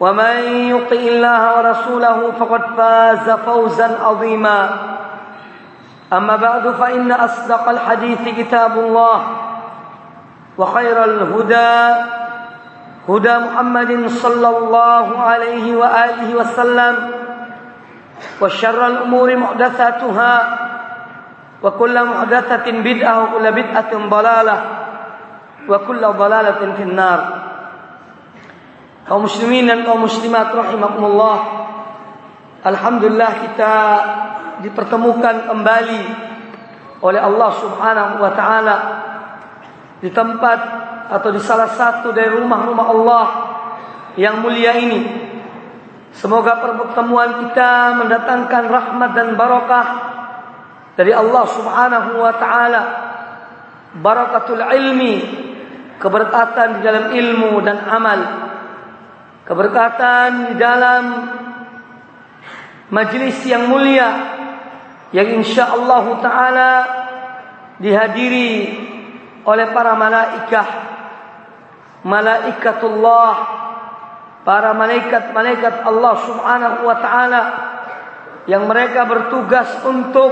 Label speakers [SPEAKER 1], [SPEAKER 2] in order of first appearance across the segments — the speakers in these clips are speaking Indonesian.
[SPEAKER 1] ومن يطع الله ورسوله فقد فاز فوزا عظيما. اما بعد فان اصدق الحديث كتاب الله وخير الهدى هدى محمد صلى الله عليه واله وسلم وشر الأمور محدثاتها وكل محدثة بدعة وكل بدعة ضلالة وكل ضلالة في النار. Kaum muslimin dan kaum muslimat rahimakumullah Alhamdulillah kita dipertemukan kembali oleh Allah Subhanahu wa taala di tempat atau di salah satu dari rumah-rumah Allah yang mulia ini Semoga pertemuan kita mendatangkan rahmat dan barakah dari Allah Subhanahu wa taala. Barakatul ilmi, keberkatan di dalam ilmu dan amal. Keberkatan di dalam majlis yang mulia yang insyaallah taala dihadiri oleh para malaikah malaikatullah para malaikat-malaikat Allah Subhanahu wa taala yang mereka bertugas untuk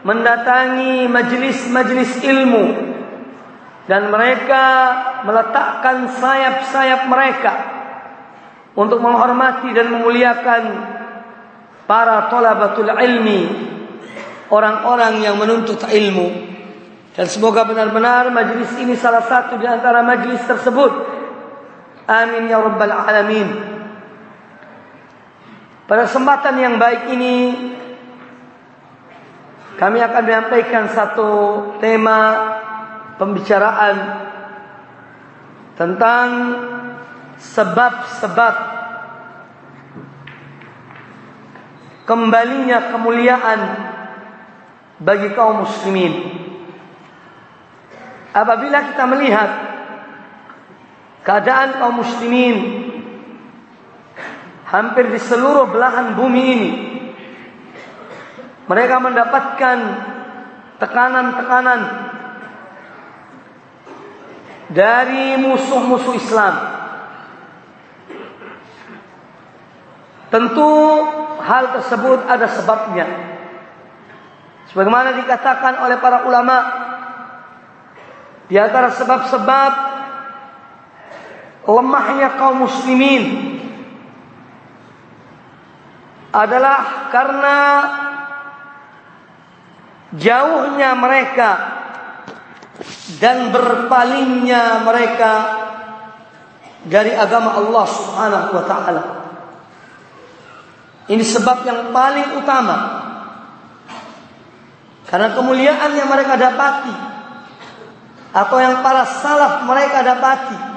[SPEAKER 1] mendatangi majelis-majelis ilmu dan mereka meletakkan sayap-sayap mereka untuk menghormati dan memuliakan para talabatul ilmi orang-orang yang menuntut ilmu dan semoga benar-benar majelis ini salah satu di antara majelis tersebut Amin ya rabbal alamin. Pada kesempatan yang baik ini kami akan menyampaikan satu tema pembicaraan tentang sebab-sebab kembalinya kemuliaan bagi kaum muslimin. Apabila kita melihat keadaan kaum muslimin hampir di seluruh belahan bumi ini mereka mendapatkan tekanan-tekanan dari musuh-musuh Islam. Tentu hal tersebut ada sebabnya. Sebagaimana dikatakan oleh para ulama di antara sebab-sebab lemahnya kaum muslimin adalah karena jauhnya mereka dan berpalingnya mereka dari agama Allah Subhanahu wa taala. Ini sebab yang paling utama. Karena kemuliaan yang mereka dapati atau yang para salaf mereka dapati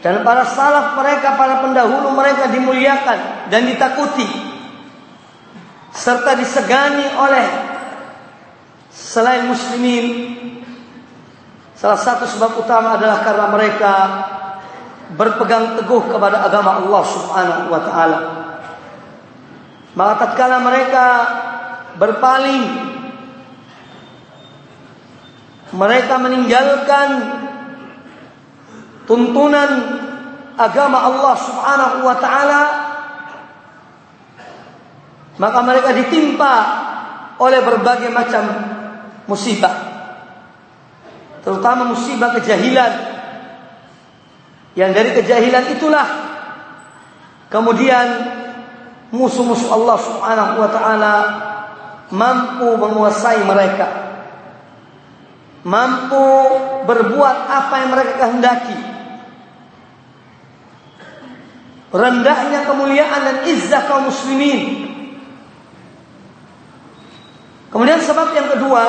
[SPEAKER 1] dan para salaf mereka, para pendahulu mereka dimuliakan dan ditakuti. Serta disegani oleh selain muslimin. Salah satu sebab utama adalah karena mereka berpegang teguh kepada agama Allah Subhanahu wa taala. Maka tatkala mereka berpaling mereka meninggalkan tuntunan agama Allah Subhanahu wa taala maka mereka ditimpa oleh berbagai macam musibah terutama musibah kejahilan. Yang dari kejahilan itulah kemudian musuh-musuh Allah Subhanahu wa taala mampu menguasai mereka. Mampu berbuat apa yang mereka kehendaki. Rendahnya kemuliaan dan izzah kaum muslimin. Kemudian sebab yang kedua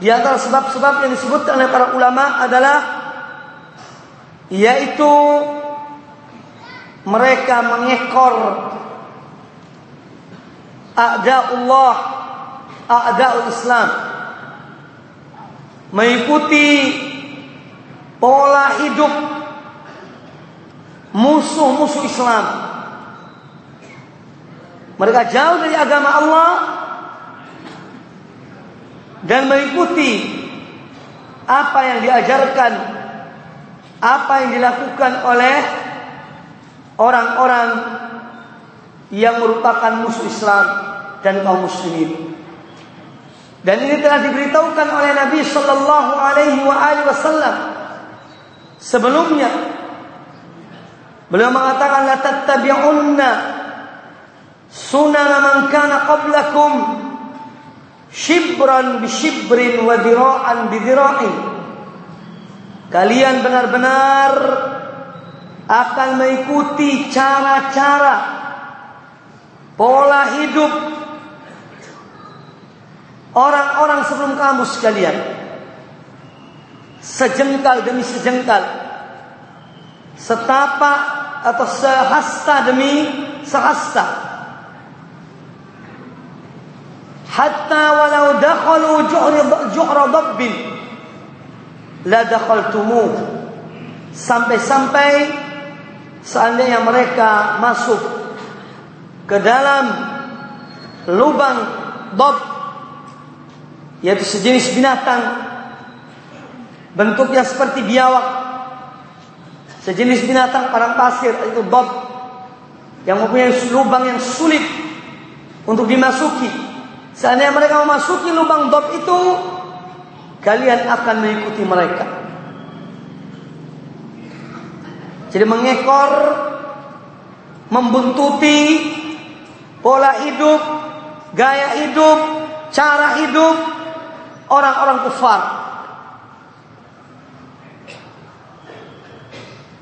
[SPEAKER 1] di antara sebab-sebab yang disebutkan oleh para ulama adalah yaitu mereka mengekor a'daullah a'daul Islam. Mengikuti pola hidup musuh-musuh Islam. Mereka jauh dari agama Allah dan mengikuti apa yang diajarkan, apa yang dilakukan oleh orang-orang yang merupakan musuh Islam dan kaum muslimin. Dan ini telah diberitahukan oleh Nabi Shallallahu Alaihi Wasallam sebelumnya. Beliau mengatakan la tattabi'unna man kana qablakum Shibran bi shibrin wa dira'an bi dira'in. Kalian benar-benar akan mengikuti cara-cara pola hidup orang-orang sebelum kamu sekalian. Sejengkal demi sejengkal. Setapak atau sehasta demi sehasta. hatta walau dakhalu juhra dabbin la dakhaltumuh sampai-sampai seandainya mereka masuk ke dalam lubang dab yaitu sejenis binatang. Bentuknya seperti biawak. Sejenis binatang padang pasir itu dab yang mempunyai lubang yang sulit untuk dimasuki. Seandainya mereka memasuki lubang dob itu, kalian akan mengikuti mereka. Jadi mengekor, membuntuti pola hidup, gaya hidup, cara hidup orang-orang kufar.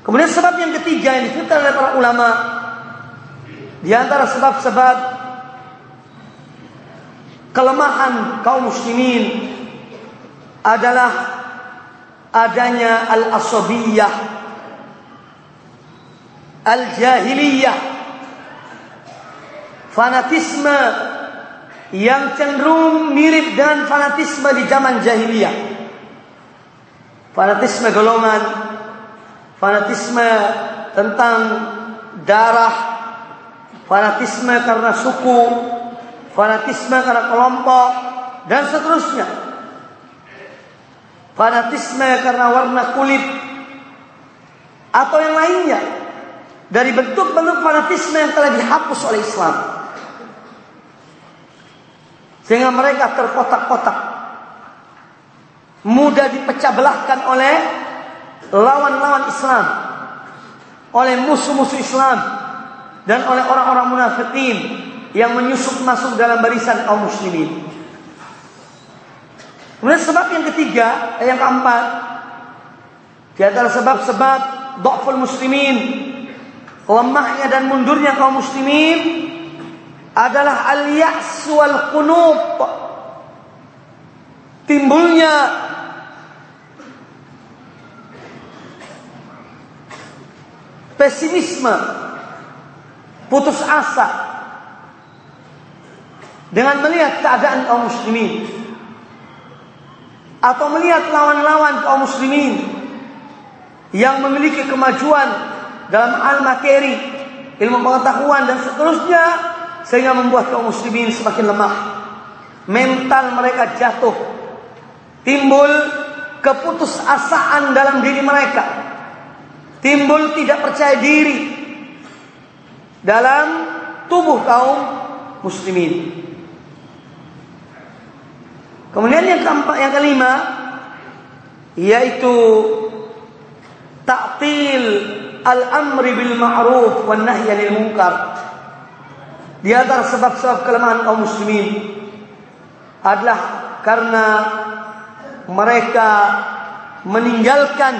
[SPEAKER 1] Kemudian sebab yang ketiga yang disebutkan oleh para ulama di antara sebab-sebab kelemahan kaum muslimin adalah adanya al-asabiyah al-jahiliyah fanatisme yang cenderung mirip dengan fanatisme di zaman jahiliyah fanatisme golongan fanatisme tentang darah fanatisme karena suku fanatisme karena kelompok dan seterusnya. Fanatisme karena warna kulit atau yang lainnya dari bentuk-bentuk fanatisme yang telah dihapus oleh Islam. Sehingga mereka terkotak-kotak. Mudah dipecah belahkan oleh lawan-lawan Islam. Oleh musuh-musuh Islam. Dan oleh orang-orang munafikin yang menyusup masuk dalam barisan kaum muslimin. Kemudian sebab yang ketiga, yang keempat, di antara sebab-sebab dhaful muslimin, lemahnya dan mundurnya kaum muslimin adalah al-ya's wal. Timbulnya pesimisme, putus asa, dengan melihat keadaan kaum muslimin atau melihat lawan-lawan kaum muslimin yang memiliki kemajuan dalam hal materi, ilmu pengetahuan dan seterusnya, sehingga membuat kaum muslimin semakin lemah. Mental mereka jatuh. Timbul keputusasaan dalam diri mereka. Timbul tidak percaya diri dalam tubuh kaum muslimin. Kemudian yang keempat, yang kelima yaitu ta'til al-amri bil ma'ruf wan nahyi 'anil munkar. Di antara sebab-sebab kelemahan kaum muslimin adalah karena mereka meninggalkan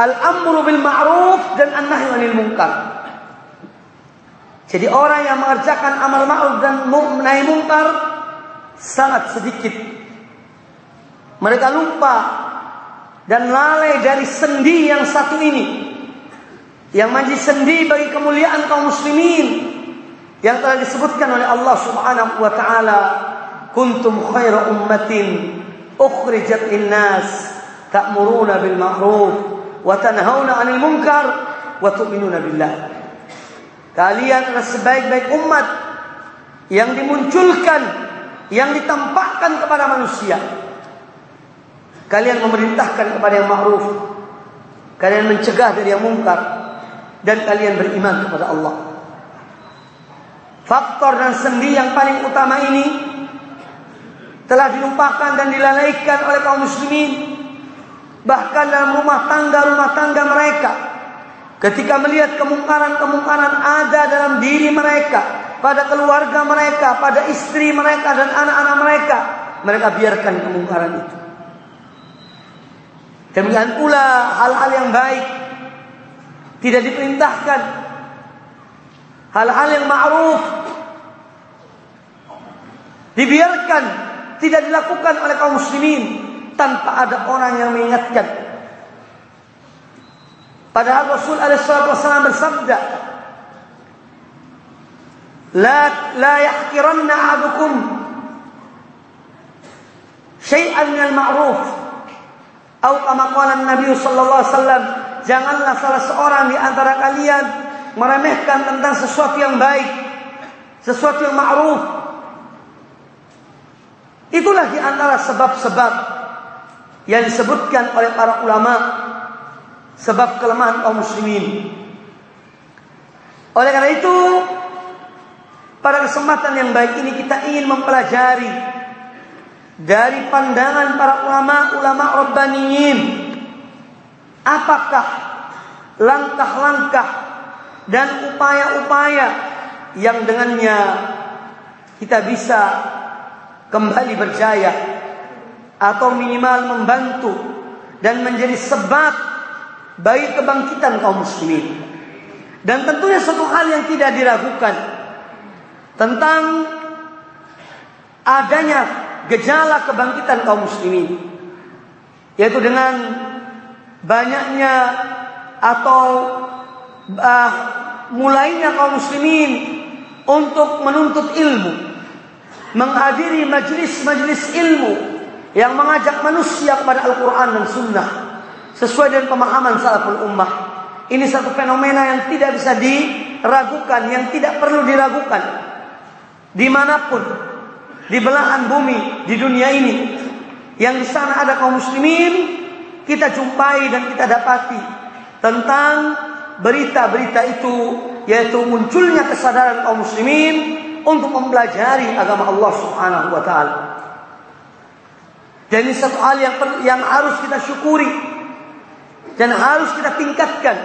[SPEAKER 1] al-amru bil ma'ruf dan an-nahyi 'anil munkar. Jadi orang yang mengerjakan amal ma'ruf dan nahi munkar sangat sedikit. Mereka lupa dan lalai dari sendi yang satu ini. Yang menjadi sendi bagi kemuliaan kaum muslimin yang telah disebutkan oleh Allah Subhanahu wa taala kuntum khaira ummatin ukhrijat linnas ta'muruna bil ma'ruf wa tanhauna 'anil munkar wa tu'minuna billah. Kalian adalah sebaik-baik umat yang dimunculkan yang ditampakkan kepada manusia. Kalian memerintahkan kepada yang ma'ruf. Kalian mencegah dari yang mungkar dan kalian beriman kepada Allah Faktor dan sendi yang paling utama ini telah dilupakan dan dilalaikan oleh kaum muslimin. Bahkan dalam rumah tangga-rumah tangga mereka. Ketika melihat kemungkaran-kemungkaran ada dalam diri mereka. Pada keluarga mereka, pada istri mereka dan anak-anak mereka. Mereka biarkan kemungkaran itu. Demikian pula hal-hal yang baik. Tidak diperintahkan. Hal-hal yang ma'ruf dibiarkan tidak dilakukan oleh kaum muslimin tanpa ada orang yang mengingatkan. Padahal Rasul alaihissalam bersabda, "La la yahkiranna ahadukum syai'an minal ma'ruf." Atau kama qala Nabi sallallahu alaihi wasallam, janganlah salah seorang di antara kalian meremehkan tentang sesuatu yang baik, sesuatu yang ma'ruf, Itulah di antara sebab-sebab yang disebutkan oleh para ulama sebab kelemahan kaum muslimin. Oleh karena itu, pada kesempatan yang baik ini kita ingin mempelajari dari pandangan para ulama-ulama rabbaniyin apakah langkah-langkah dan upaya-upaya yang dengannya kita bisa kembali berjaya atau minimal membantu dan menjadi sebab bagi kebangkitan kaum muslimin. Dan tentunya satu hal yang tidak diragukan tentang adanya gejala kebangkitan kaum muslimin yaitu dengan banyaknya atau uh, mulainya kaum muslimin untuk menuntut ilmu menghadiri majlis-majlis ilmu yang mengajak manusia kepada Al-Quran dan Sunnah sesuai dengan pemahaman salaful ummah. Ini satu fenomena yang tidak bisa diragukan, yang tidak perlu diragukan. Di mana pun, di belahan bumi, di dunia ini, yang di sana ada kaum muslimin, kita jumpai dan kita dapati tentang berita-berita itu, yaitu munculnya kesadaran kaum muslimin untuk mempelajari agama Allah Subhanahu wa taala. Dan ini satu hal yang yang harus kita syukuri dan harus kita tingkatkan.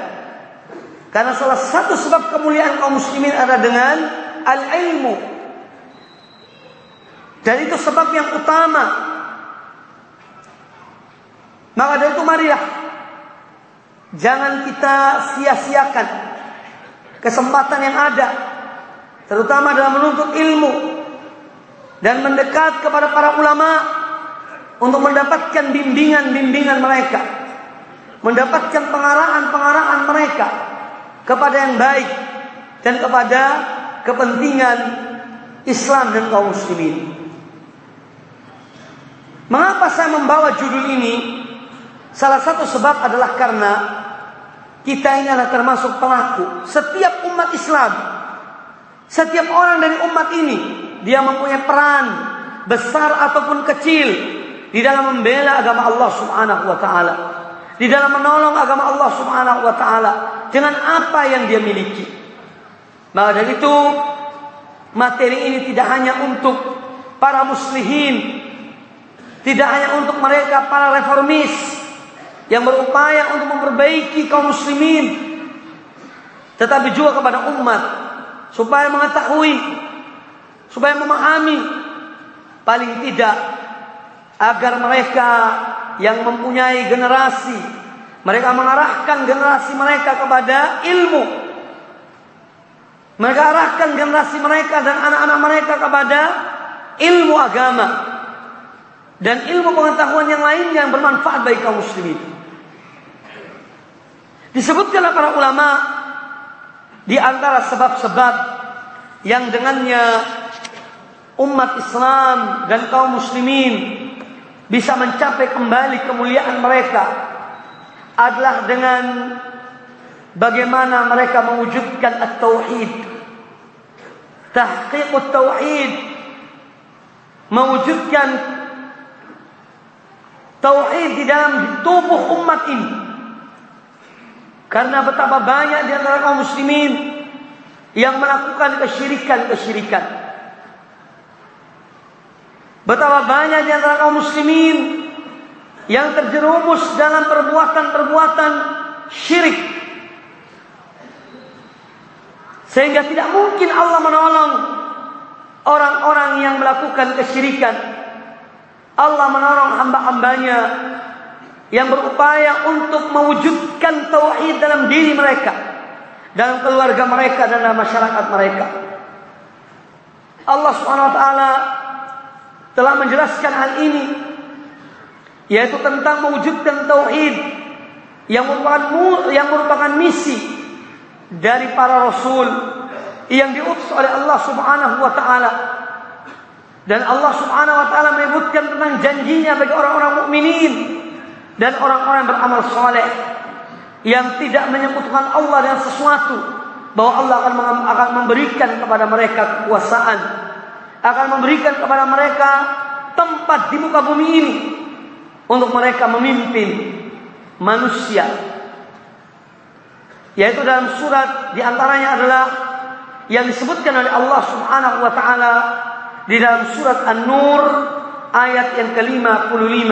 [SPEAKER 1] Karena salah satu sebab kemuliaan kaum muslimin ada dengan al-ilmu. Dan itu sebab yang utama. Maka dari itu marilah jangan kita sia-siakan kesempatan yang ada terutama dalam menuntut ilmu dan mendekat kepada para ulama untuk mendapatkan bimbingan-bimbingan mereka, mendapatkan pengarahan-pengarahan mereka kepada yang baik dan kepada kepentingan Islam dan kaum muslimin. Mengapa saya membawa judul ini? Salah satu sebab adalah karena kita ini adalah termasuk pelaku. Setiap umat Islam Setiap orang dari umat ini dia mempunyai peran besar ataupun kecil di dalam membela agama Allah Subhanahu wa taala. Di dalam menolong agama Allah Subhanahu wa taala dengan apa yang dia miliki. Maka dari itu materi ini tidak hanya untuk para muslimin, tidak hanya untuk mereka para reformis yang berupaya untuk memperbaiki kaum muslimin, tetapi juga kepada umat supaya mengetahui, supaya memahami, paling tidak agar mereka yang mempunyai generasi, mereka mengarahkan generasi mereka kepada ilmu. Mereka arahkan generasi mereka dan anak-anak mereka kepada ilmu agama dan ilmu pengetahuan yang lain yang bermanfaat bagi kaum muslimin. Disebutkanlah para ulama di antara sebab-sebab yang dengannya umat Islam dan kaum muslimin bisa mencapai kembali kemuliaan mereka adalah dengan bagaimana mereka mewujudkan at-tauhid. Tahqiq at-tauhid mewujudkan tauhid di dalam tubuh umat ini. Karena betapa banyak di antara kaum muslimin yang melakukan kesyirikan-kesyirikan. Betapa banyak di antara kaum muslimin yang terjerumus dalam perbuatan-perbuatan syirik. Sehingga tidak mungkin Allah menolong orang-orang yang melakukan kesyirikan. Allah menolong hamba-hambanya yang berupaya untuk mewujudkan tauhid dalam diri mereka, dalam keluarga mereka dan dalam masyarakat mereka. Allah Subhanahu wa taala telah menjelaskan hal ini yaitu tentang mewujudkan tauhid yang merupakan yang merupakan misi dari para rasul yang diutus oleh Allah Subhanahu wa taala. Dan Allah Subhanahu wa taala menyebutkan tentang janjinya bagi orang-orang mukminin dan orang-orang beramal soleh yang tidak menyebutkan Allah dengan sesuatu bahwa Allah akan akan memberikan kepada mereka kekuasaan akan memberikan kepada mereka tempat di muka bumi ini untuk mereka memimpin manusia. Yaitu dalam surat di antaranya adalah yang disebutkan oleh Allah Subhanahu wa taala di dalam surat An-Nur ayat yang ke-55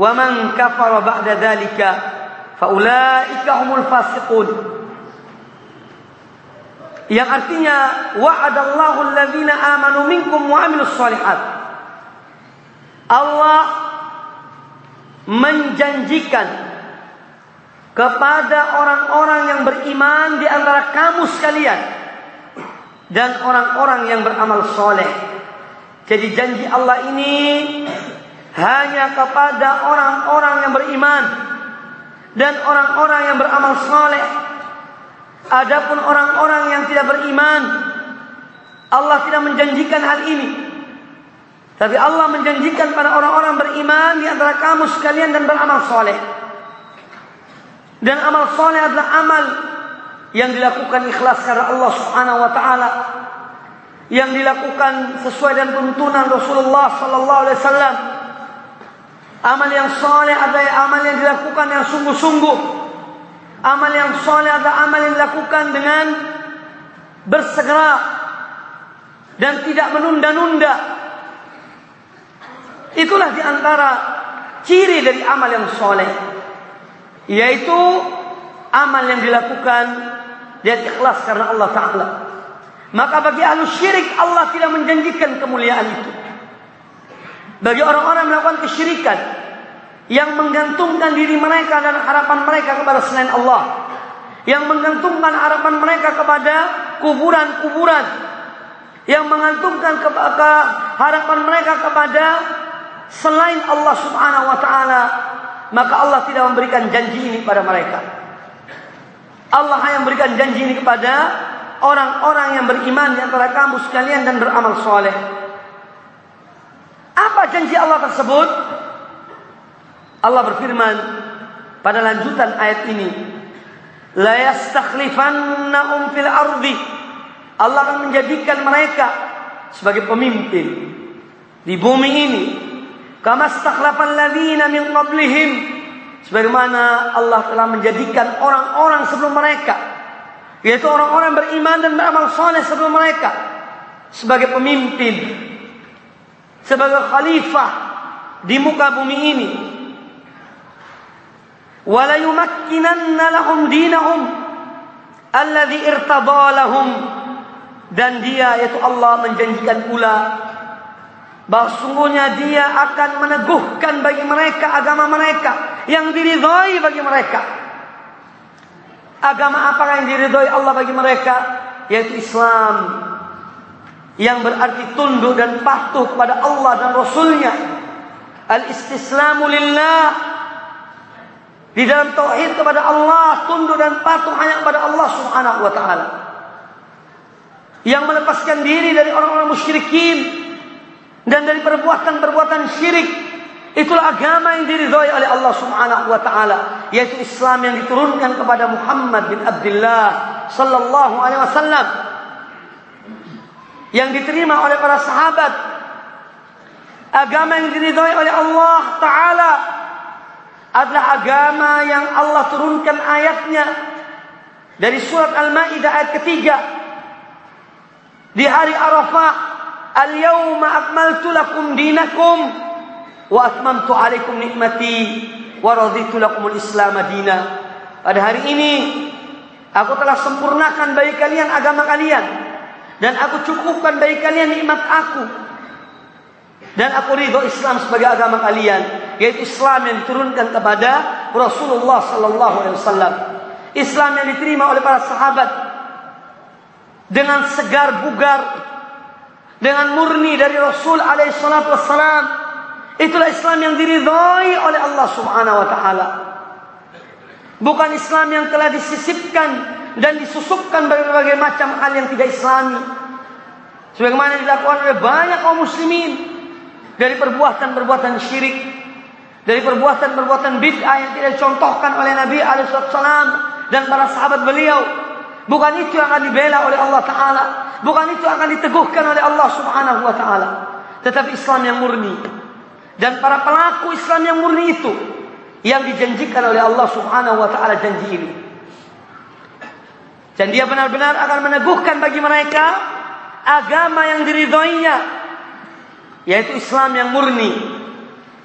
[SPEAKER 1] wa man kafara ba'da dzalika faulaika humul yang artinya wa'adallahu alladzina amanu minkum wa amilus salihat Allah menjanjikan kepada orang-orang yang beriman di antara kamu sekalian dan orang-orang yang beramal soleh. Jadi janji Allah ini hanya kepada orang-orang yang beriman dan orang-orang yang beramal saleh. Adapun orang-orang yang tidak beriman, Allah tidak menjanjikan hal ini. Tapi Allah menjanjikan pada orang-orang beriman di antara kamu sekalian dan beramal saleh. Dan amal saleh adalah amal yang dilakukan ikhlas karena Allah Subhanahu wa taala. Yang dilakukan sesuai dengan tuntunan Rasulullah sallallahu alaihi wasallam Amal yang soleh adalah amal yang dilakukan yang sungguh-sungguh. Amal yang soleh adalah amal yang dilakukan dengan bersegera dan tidak menunda-nunda. Itulah di antara ciri dari amal yang soleh, yaitu amal yang dilakukan dan ikhlas karena Allah Taala. Maka bagi ahlu syirik Allah tidak menjanjikan kemuliaan itu. Bagi orang-orang melakukan kesyirikan yang menggantungkan diri mereka dan harapan mereka kepada selain Allah, yang menggantungkan harapan mereka kepada kuburan-kuburan yang mengantungkan ke, ke harapan mereka kepada selain Allah Subhanahu wa taala, maka Allah tidak memberikan janji ini pada mereka. Allah hanya memberikan janji ini kepada orang-orang yang beriman di antara kamu sekalian dan beramal soleh. Apa janji Allah tersebut? Allah berfirman pada lanjutan ayat ini, "La yastakhlifannahum fil ardi." Allah akan menjadikan mereka sebagai pemimpin di bumi ini. Kama stakhlafal ladzina min qablihim. Sebagaimana Allah telah menjadikan orang-orang sebelum mereka yaitu orang-orang beriman dan beramal soleh sebelum mereka sebagai pemimpin sebagai khalifah di muka bumi ini wala yumakkinanna lahum dinahum alladhi irtadalahum dan dia yaitu Allah menjanjikan pula bahwa sungguhnya dia akan meneguhkan bagi mereka agama mereka yang diridhai bagi mereka Agama apa yang diridhoi Allah bagi mereka? Yaitu Islam. Yang berarti tunduk dan patuh kepada Allah dan Rasulnya. Al-istislamu lillah. Di dalam tauhid kepada Allah, tunduk dan patuh hanya kepada Allah Subhanahu wa taala. Yang melepaskan diri dari orang-orang musyrikin dan dari perbuatan-perbuatan syirik Itulah agama yang diridhoi oleh Allah Subhanahu wa taala, yaitu Islam yang diturunkan kepada Muhammad bin Abdullah sallallahu alaihi wasallam yang diterima oleh para sahabat. Agama yang diridhoi oleh Allah taala adalah agama yang Allah turunkan ayatnya dari surat Al-Maidah ayat ketiga di hari Arafah al-yawma akmaltu lakum dinakum wa atmamtu alaikum nikmati wa raditu lakumul Islam. Pada hari ini aku telah sempurnakan bagi kalian agama kalian dan aku cukupkan bagi kalian nikmat aku. Dan aku ridho Islam sebagai agama kalian, yaitu Islam yang diturunkan kepada Rasulullah sallallahu alaihi wasallam. Islam yang diterima oleh para sahabat dengan segar bugar, dengan murni dari Rasul alaihi wassalam Itulah Islam yang diridhoi oleh Allah Subhanahu wa taala. Bukan Islam yang telah disisipkan dan disusupkan berbagai macam hal yang tidak islami. Sebagaimana dilakukan oleh banyak kaum muslimin dari perbuatan-perbuatan syirik, dari perbuatan-perbuatan bid'ah yang tidak dicontohkan oleh Nabi alaihissalam dan para sahabat beliau. Bukan itu yang akan dibela oleh Allah Taala, bukan itu yang akan diteguhkan oleh Allah Subhanahu Wa Taala, tetapi Islam yang murni, dan para pelaku Islam yang murni itu yang dijanjikan oleh Allah Subhanahu wa taala janji ini. Dan dia benar-benar akan meneguhkan bagi mereka agama yang diridhoinya yaitu Islam yang murni.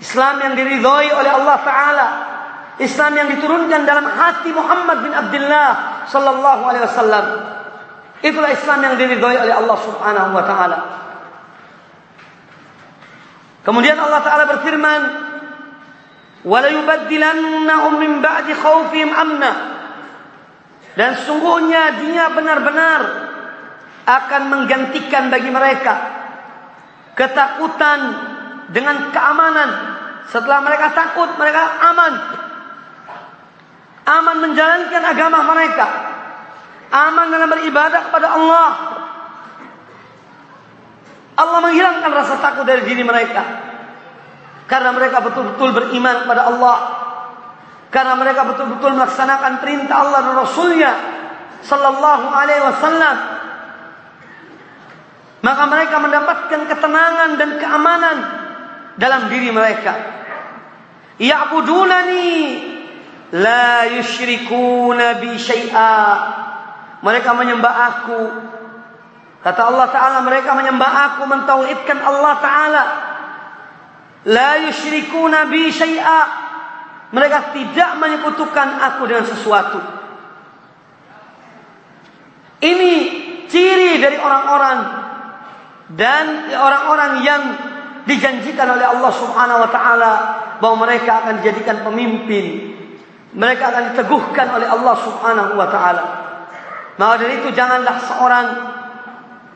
[SPEAKER 1] Islam yang diridhoi oleh Allah taala. Islam yang diturunkan dalam hati Muhammad bin Abdullah sallallahu alaihi wasallam. Itulah Islam yang diridhoi oleh Allah Subhanahu wa taala. Kemudian Allah Ta'ala berfirman, وَلَا يُبَدِّلَنَّهُمْ مِنْ بَعْدِ خَوْفِهِمْ أَمْنًا dan sungguhnya dia benar-benar akan menggantikan bagi mereka ketakutan dengan keamanan. Setelah mereka takut, mereka aman. Aman menjalankan agama mereka. Aman dalam beribadah kepada Allah. Allah menghilangkan rasa takut dari diri mereka. Karena mereka betul-betul beriman kepada Allah. Karena mereka betul-betul melaksanakan perintah Allah dan Rasulnya. Sallallahu alaihi wasallam. Maka mereka mendapatkan ketenangan dan keamanan dalam diri mereka. Ya'budunani la yusyrikuna bi syai'a. Mereka menyembah aku Kata Allah Ta'ala mereka menyembah aku mentauhidkan Allah Ta'ala. La yushriku nabi syai'a. Mereka tidak menyekutukan aku dengan sesuatu. Ini ciri dari orang-orang dan orang-orang yang dijanjikan oleh Allah Subhanahu wa taala bahwa mereka akan dijadikan pemimpin. Mereka akan diteguhkan oleh Allah Subhanahu wa taala. Maka dari itu janganlah seorang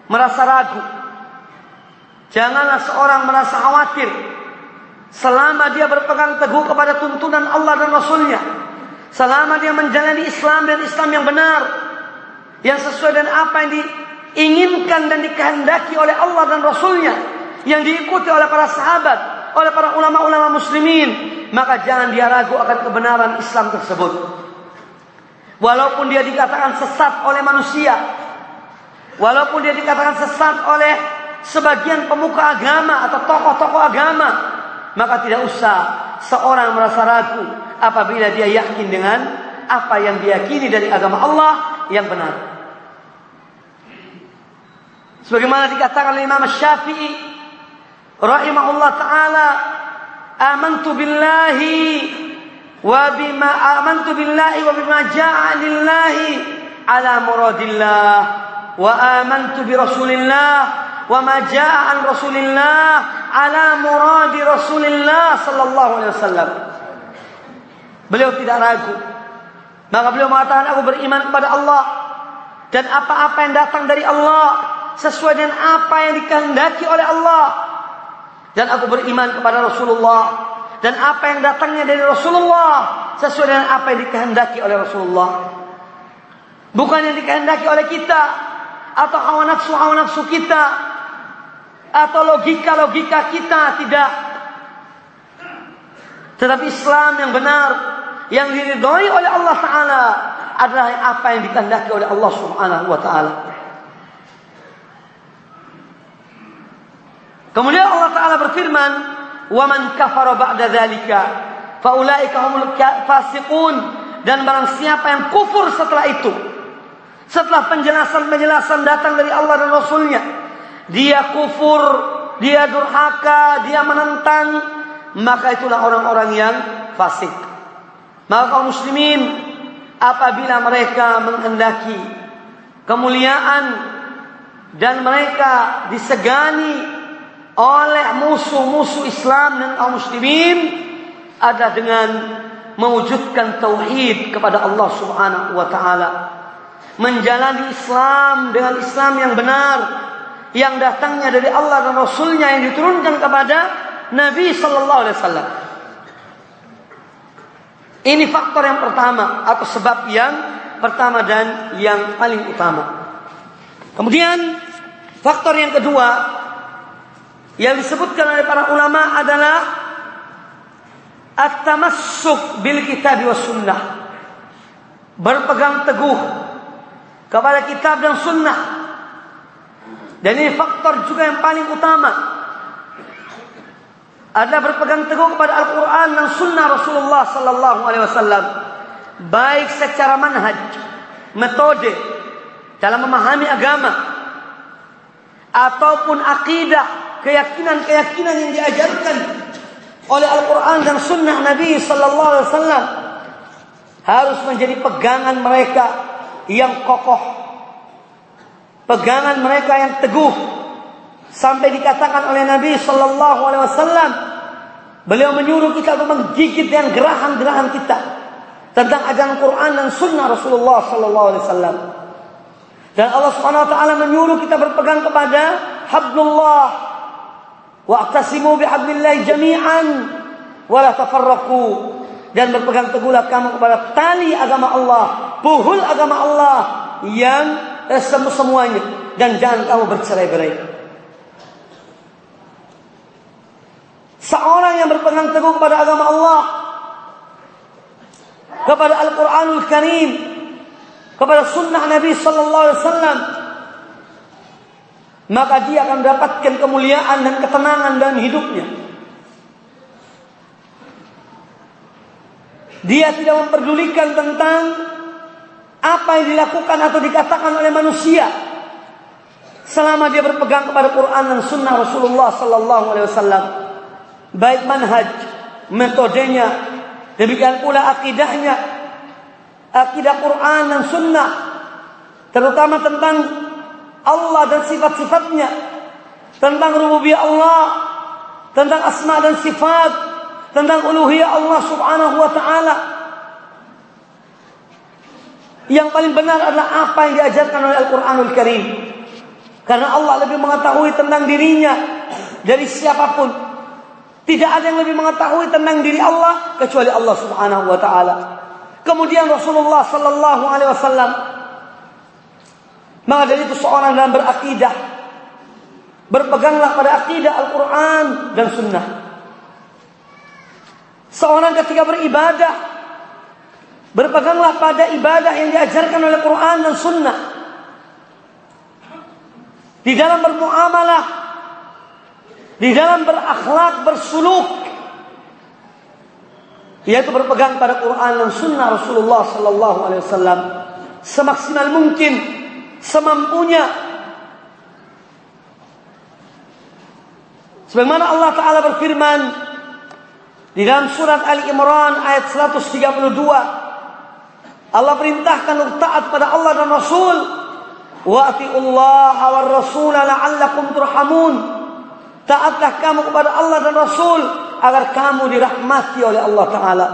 [SPEAKER 1] merasa ragu. Janganlah seorang merasa khawatir. Selama dia berpegang teguh kepada tuntunan Allah dan Rasulnya. Selama dia menjalani Islam dan Islam yang benar. Yang sesuai dengan apa yang diinginkan dan dikehendaki oleh Allah dan Rasulnya. Yang diikuti oleh para sahabat. Oleh para ulama-ulama muslimin. Maka jangan dia ragu akan kebenaran Islam tersebut. Walaupun dia dikatakan sesat oleh manusia. Walaupun dia dikatakan sesat oleh sebagian pemuka agama atau tokoh-tokoh agama. Maka tidak usah seorang merasa ragu apabila dia yakin dengan apa yang diyakini dari agama Allah yang benar. Sebagaimana dikatakan oleh Imam Syafi'i rahimahullah taala, "Amantu billahi wa bima amantu billahi wa bima jaa'a lillahi ala muradillah wa amantu bi rasulillah wa ma jaa an Rasulillah ala muradi Rasulillah sallallahu alaihi wasallam. Beliau tidak ragu. Maka beliau mengatakan aku beriman kepada Allah dan apa-apa yang datang dari Allah sesuai dengan apa yang dikehendaki oleh Allah. Dan aku beriman kepada Rasulullah dan apa yang datangnya dari Rasulullah sesuai dengan apa yang dikehendaki oleh Rasulullah. Bukan yang dikehendaki oleh kita atau hawa nafsu hawa nafsu kita atau logika logika kita tidak. Tetapi Islam yang benar yang diridhoi oleh Allah Taala adalah apa yang dikehendaki oleh Allah Subhanahu Wa Taala. Kemudian Allah Taala berfirman, wa man ba'da dzalika faulaika humul fasiqun dan barang siapa yang kufur setelah itu setelah penjelasan-penjelasan datang dari Allah dan Rasulnya dia kufur dia durhaka dia menentang maka itulah orang-orang yang fasik maka kaum muslimin apabila mereka menghendaki kemuliaan dan mereka disegani oleh musuh-musuh Islam dan kaum muslimin ada dengan mewujudkan tauhid kepada Allah Subhanahu wa taala. Menjalani Islam dengan Islam yang benar yang datangnya dari Allah dan Rasulnya yang diturunkan kepada Nabi sallallahu alaihi wasallam. Ini faktor yang pertama atau sebab yang pertama dan yang paling utama. Kemudian faktor yang kedua yang disebutkan oleh para ulama adalah at-tamassuk bil kitab wa sunnah. Berpegang teguh kepada kitab dan sunnah. Dan ini faktor juga yang paling utama. Adalah berpegang teguh kepada Al-Quran dan sunnah Rasulullah sallallahu alaihi wasallam. Baik secara manhaj, metode dalam memahami agama ataupun akidah keyakinan-keyakinan yang diajarkan oleh Al-Quran dan Sunnah Nabi Sallallahu Alaihi Wasallam harus menjadi pegangan mereka yang kokoh, pegangan mereka yang teguh, sampai dikatakan oleh Nabi Sallallahu Alaihi Wasallam, beliau menyuruh kita untuk menggigit dengan gerahan-gerahan kita tentang ajaran Quran dan Sunnah Rasulullah Sallallahu Alaihi Wasallam. Dan Allah Subhanahu Wa Taala menyuruh kita berpegang kepada hablullah. Wa'tasimu bihablillahi jami'an wa la tafarraqu. Dan berpegang teguhlah kamu kepada tali agama Allah, puhul agama Allah yang eh, semuanya dan jangan kamu bercerai-berai. Seorang yang berpegang teguh kepada agama Allah, kepada Al-Qur'anul Karim, kepada sunnah Nabi sallallahu alaihi wasallam, maka dia akan mendapatkan kemuliaan dan ketenangan dalam hidupnya. Dia tidak memperdulikan tentang apa yang dilakukan atau dikatakan oleh manusia selama dia berpegang kepada Quran dan Sunnah Rasulullah Sallallahu Alaihi Wasallam. Baik manhaj, metodenya, demikian pula akidahnya, akidah Quran dan Sunnah, terutama tentang Allah dan sifat-sifatnya, tentang rububiyah Allah, tentang asma dan sifat, tentang uluhiyah Allah Subhanahu wa taala. Yang paling benar adalah apa yang diajarkan oleh Al-Quranul Karim. Karena Allah lebih mengetahui tentang dirinya dari siapa pun. Tidak ada yang lebih mengetahui tentang diri Allah kecuali Allah Subhanahu wa taala. Kemudian Rasulullah sallallahu alaihi wasallam maka dari itu seorang dalam berakidah berpeganglah pada akidah Al-Qur'an dan sunnah. Seorang ketika beribadah berpeganglah pada ibadah yang diajarkan oleh Quran dan sunnah. Di dalam bermuamalah, di dalam berakhlak, bersuluk, yaitu berpegang pada Quran dan Sunnah Rasulullah Sallallahu Alaihi Wasallam semaksimal mungkin, semampunya. Sebagaimana Allah Taala berfirman di dalam surat Ali Imran ayat 132, Allah perintahkan untuk taat pada Allah dan Rasul. Wa Allah wa rasul la'allakum turhamun. Taatlah kamu kepada Allah dan Rasul agar kamu dirahmati oleh Allah taala?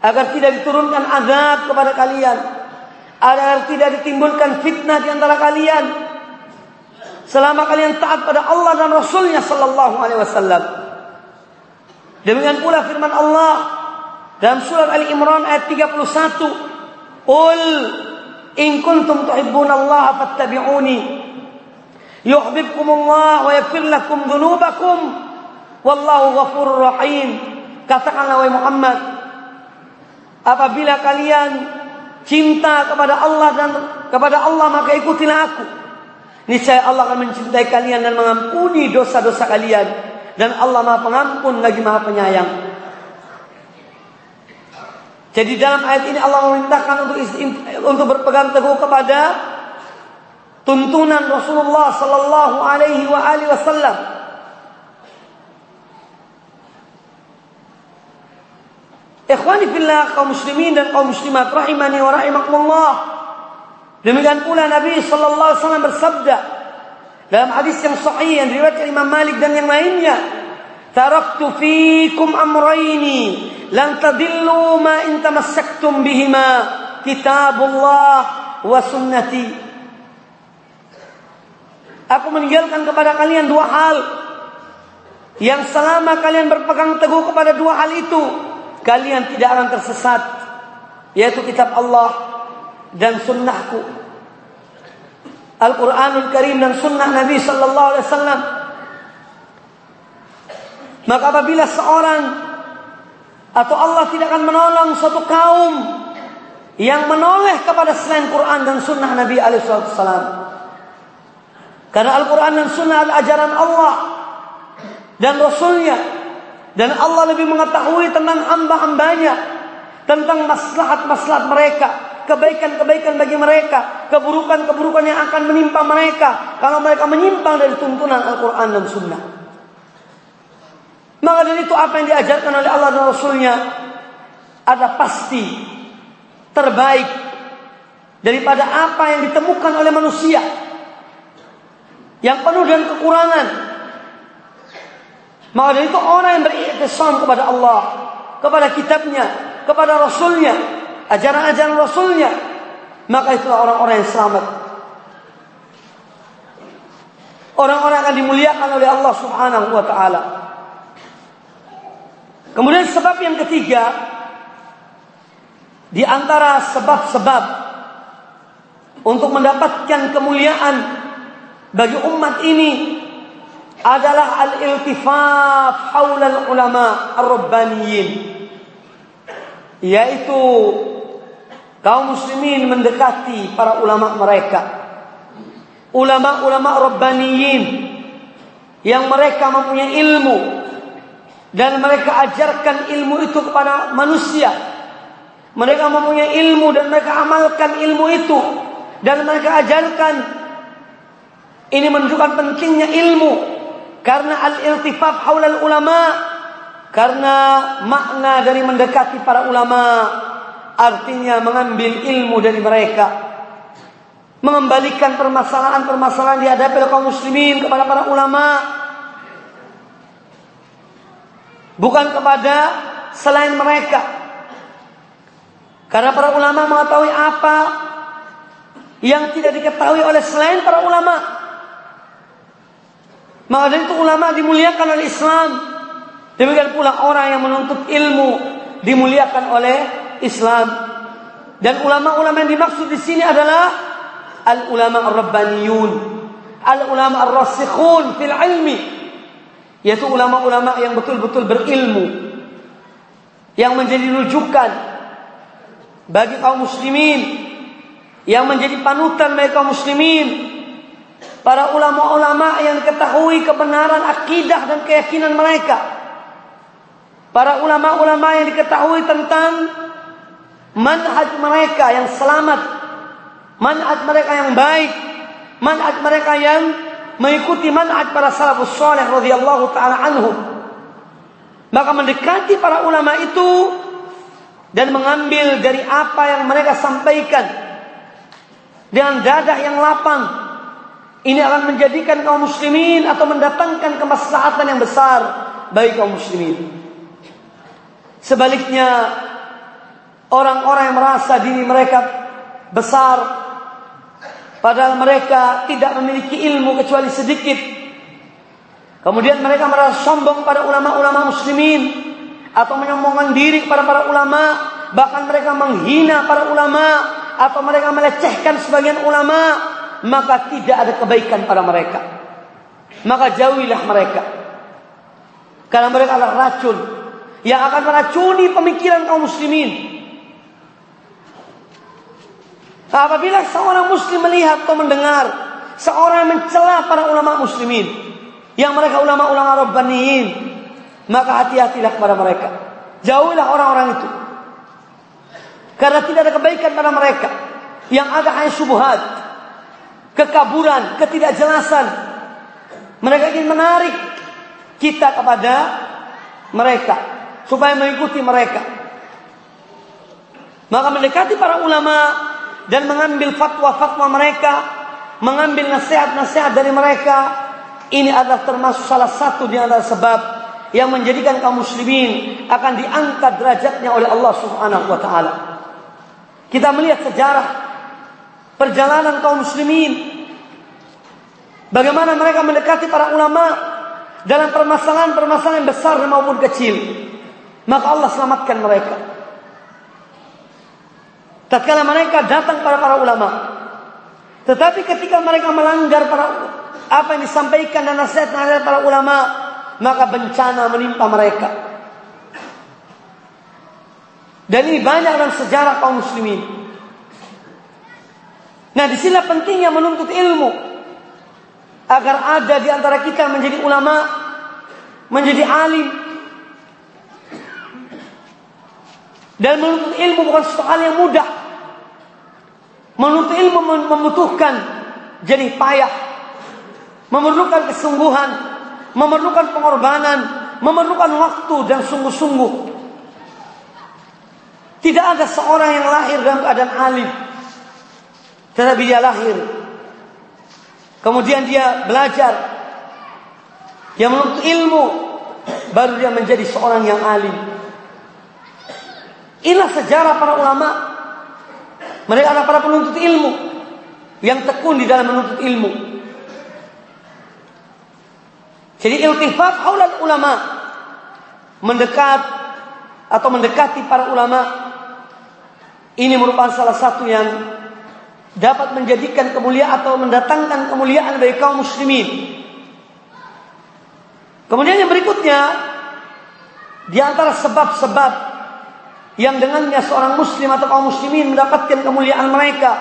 [SPEAKER 1] Agar tidak diturunkan azab kepada kalian. Agar tidak ditimbulkan fitnah di antara kalian. Selama kalian taat pada Allah dan Rasulnya sallallahu alaihi wasallam. Demikian pula firman Allah dalam surat Ali Imran ayat 31, "Qul in kuntum tuhibbunallaha fattabi'uni yuhibbukumullah wa yaghfir lakum dzunubakum wallahu ghafurur rahim." Katakanlah wahai Muhammad, apabila kalian cinta kepada Allah dan kepada Allah maka ikutilah aku. Niscaya Allah akan mencintai kalian dan mengampuni dosa-dosa kalian dan Allah Maha Pengampun lagi Maha Penyayang jadi dalam ayat ini Allah memerintahkan untuk untuk berpegang teguh kepada tuntunan Rasulullah sallallahu alaihi wa alihi wasallam. Ikhwani fillah kaum muslimin dan kaum muslimat rahimani wa rahimakumullah. Demikian pula Nabi sallallahu alaihi wasallam bersabda dalam hadis yang sahih yang diriwayatkan Imam Malik dan yang lainnya, "Taraktu fikum amrayni lan tadillu ma in tamassaktum bihima kitabullah wa sunnati. Aku meninggalkan kepada kalian dua hal. Yang selama kalian berpegang teguh kepada dua hal itu kalian tidak akan tersesat yaitu kitab Allah dan sunnahku. Al-Quranul Karim dan sunnah Nabi Sallallahu Alaihi Wasallam maka apabila seorang atau Allah tidak akan menolong suatu kaum yang menoleh kepada selain Quran dan Sunnah Nabi Alaihissalam. Karena Al-Quran dan Sunnah adalah ajaran Allah dan Rasulnya. Dan Allah lebih mengetahui tentang hamba-hambanya. Tentang maslahat-maslahat mereka. Kebaikan-kebaikan bagi mereka. Keburukan-keburukan yang akan menimpa mereka. Kalau mereka menyimpang dari tuntunan Al-Quran dan Sunnah. Maka dari itu apa yang diajarkan oleh Allah dan Rasulnya ada pasti terbaik daripada apa yang ditemukan oleh manusia yang penuh dengan kekurangan. Maka dari itu orang yang beriktisam kepada Allah, kepada kitabnya, kepada Rasulnya, ajaran-ajaran Rasulnya, maka itulah orang-orang yang selamat. Orang-orang akan dimuliakan oleh Allah Subhanahu wa taala. Kemudian sebab yang ketiga di antara sebab-sebab untuk mendapatkan kemuliaan bagi umat ini adalah al-iltifaf haulal ulama ar-rabbaniyin yaitu kaum muslimin mendekati para ulama mereka. Ulama-ulama rabbaniyin yang mereka mempunyai ilmu dan mereka ajarkan ilmu itu kepada manusia. Mereka mempunyai ilmu dan mereka amalkan ilmu itu dan mereka ajarkan. Ini menunjukkan pentingnya ilmu karena al-iltifaf haulal ulama karena makna dari mendekati para ulama artinya mengambil ilmu dari mereka mengembalikan permasalahan-permasalahan dihadapi oleh kaum muslimin kepada para ulama bukan kepada selain mereka. Karena para ulama mengetahui apa yang tidak diketahui oleh selain para ulama. Maka itu ulama dimuliakan oleh Islam. Demikian pula orang yang menuntut ilmu dimuliakan oleh Islam. Dan ulama-ulama yang dimaksud di sini adalah al-ulama ar-rabbaniyun, al-ulama ar-rasikhun fil ilmi, yaitu ulama-ulama yang betul-betul berilmu, yang menjadi rujukan bagi kaum muslimin. Yang menjadi panutan bagi kaum muslimin. Para ulama-ulama yang ketahui kebenaran akidah dan keyakinan mereka. Para ulama-ulama yang diketahui tentang manhaj mereka yang selamat. Manhaj mereka yang baik. Manhaj mereka yang mengikuti manhaj para salafus saleh radhiyallahu taala anhum. Maka mendekati para ulama itu dan mengambil dari apa yang mereka sampaikan dengan dadah yang lapang ini akan menjadikan kaum muslimin atau mendatangkan kemaslahatan yang besar bagi kaum muslimin. Sebaliknya orang-orang yang merasa diri mereka besar padahal mereka tidak memiliki ilmu kecuali sedikit kemudian mereka merasa sombong pada ulama-ulama muslimin atau menyombongkan diri kepada para ulama, bahkan mereka menghina para ulama atau mereka melecehkan sebagian ulama, maka tidak ada kebaikan pada mereka. Maka jauhilah mereka. Karena mereka adalah racun yang akan meracuni pemikiran kaum muslimin. Apabila seorang muslim melihat atau mendengar seorang yang mencela para ulama muslimin yang mereka ulama-ulama rabbaniyin maka hati-hatilah kepada mereka. Jauhilah orang-orang itu. Karena tidak ada kebaikan pada mereka. Yang ada hanya subuhat. Kekaburan, ketidakjelasan. Mereka ingin menarik kita kepada mereka. Supaya mengikuti mereka. Maka mendekati para ulama dan mengambil fatwa-fatwa mereka, mengambil nasihat-nasihat dari mereka, ini adalah termasuk salah satu di antara sebab yang menjadikan kaum muslimin akan diangkat derajatnya oleh Allah Subhanahu wa taala. Kita melihat sejarah perjalanan kaum muslimin bagaimana mereka mendekati para ulama dalam permasalahan-permasalahan besar maupun kecil. Maka Allah selamatkan mereka. Tatkala mereka datang para para ulama. Tetapi ketika mereka melanggar para apa yang disampaikan dan nasihat-nasihat para ulama, maka bencana menimpa mereka. Dan ini banyak dalam sejarah kaum muslimin. Nah, di sinilah pentingnya menuntut ilmu agar ada di antara kita menjadi ulama, menjadi alim. Dan menuntut ilmu bukan hal yang mudah. Menuntut ilmu membutuhkan jadi payah, memerlukan kesungguhan, memerlukan pengorbanan, memerlukan waktu dan sungguh-sungguh. Tidak ada seorang yang lahir dalam keadaan alim. Tetapi dia lahir. Kemudian dia belajar. Dia menuntut ilmu. Baru dia menjadi seorang yang alim. Inilah sejarah para ulama. Mereka adalah para penuntut ilmu. Yang tekun di dalam menuntut ilmu. Jadi iltifat haulal ulama mendekat atau mendekati para ulama ini merupakan salah satu yang dapat menjadikan kemuliaan atau mendatangkan kemuliaan bagi kaum muslimin. Kemudian yang berikutnya di antara sebab-sebab yang dengannya seorang muslim atau kaum muslimin mendapatkan kemuliaan mereka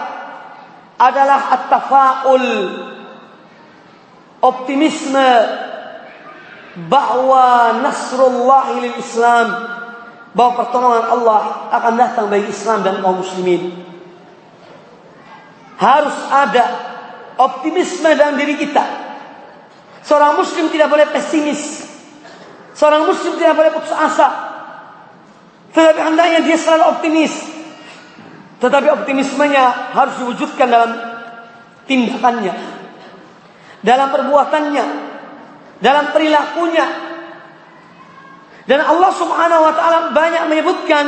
[SPEAKER 1] adalah at-tafaul optimisme bahwa nasrullah lil Islam bahwa pertolongan Allah akan datang bagi Islam dan kaum muslimin. Harus ada optimisme dalam diri kita. Seorang muslim tidak boleh pesimis. Seorang muslim tidak boleh putus asa. Tetapi hendaknya dia selalu optimis. Tetapi optimismenya harus diwujudkan dalam tindakannya. Dalam perbuatannya dalam perilakunya. Dan Allah Subhanahu wa taala banyak menyebutkan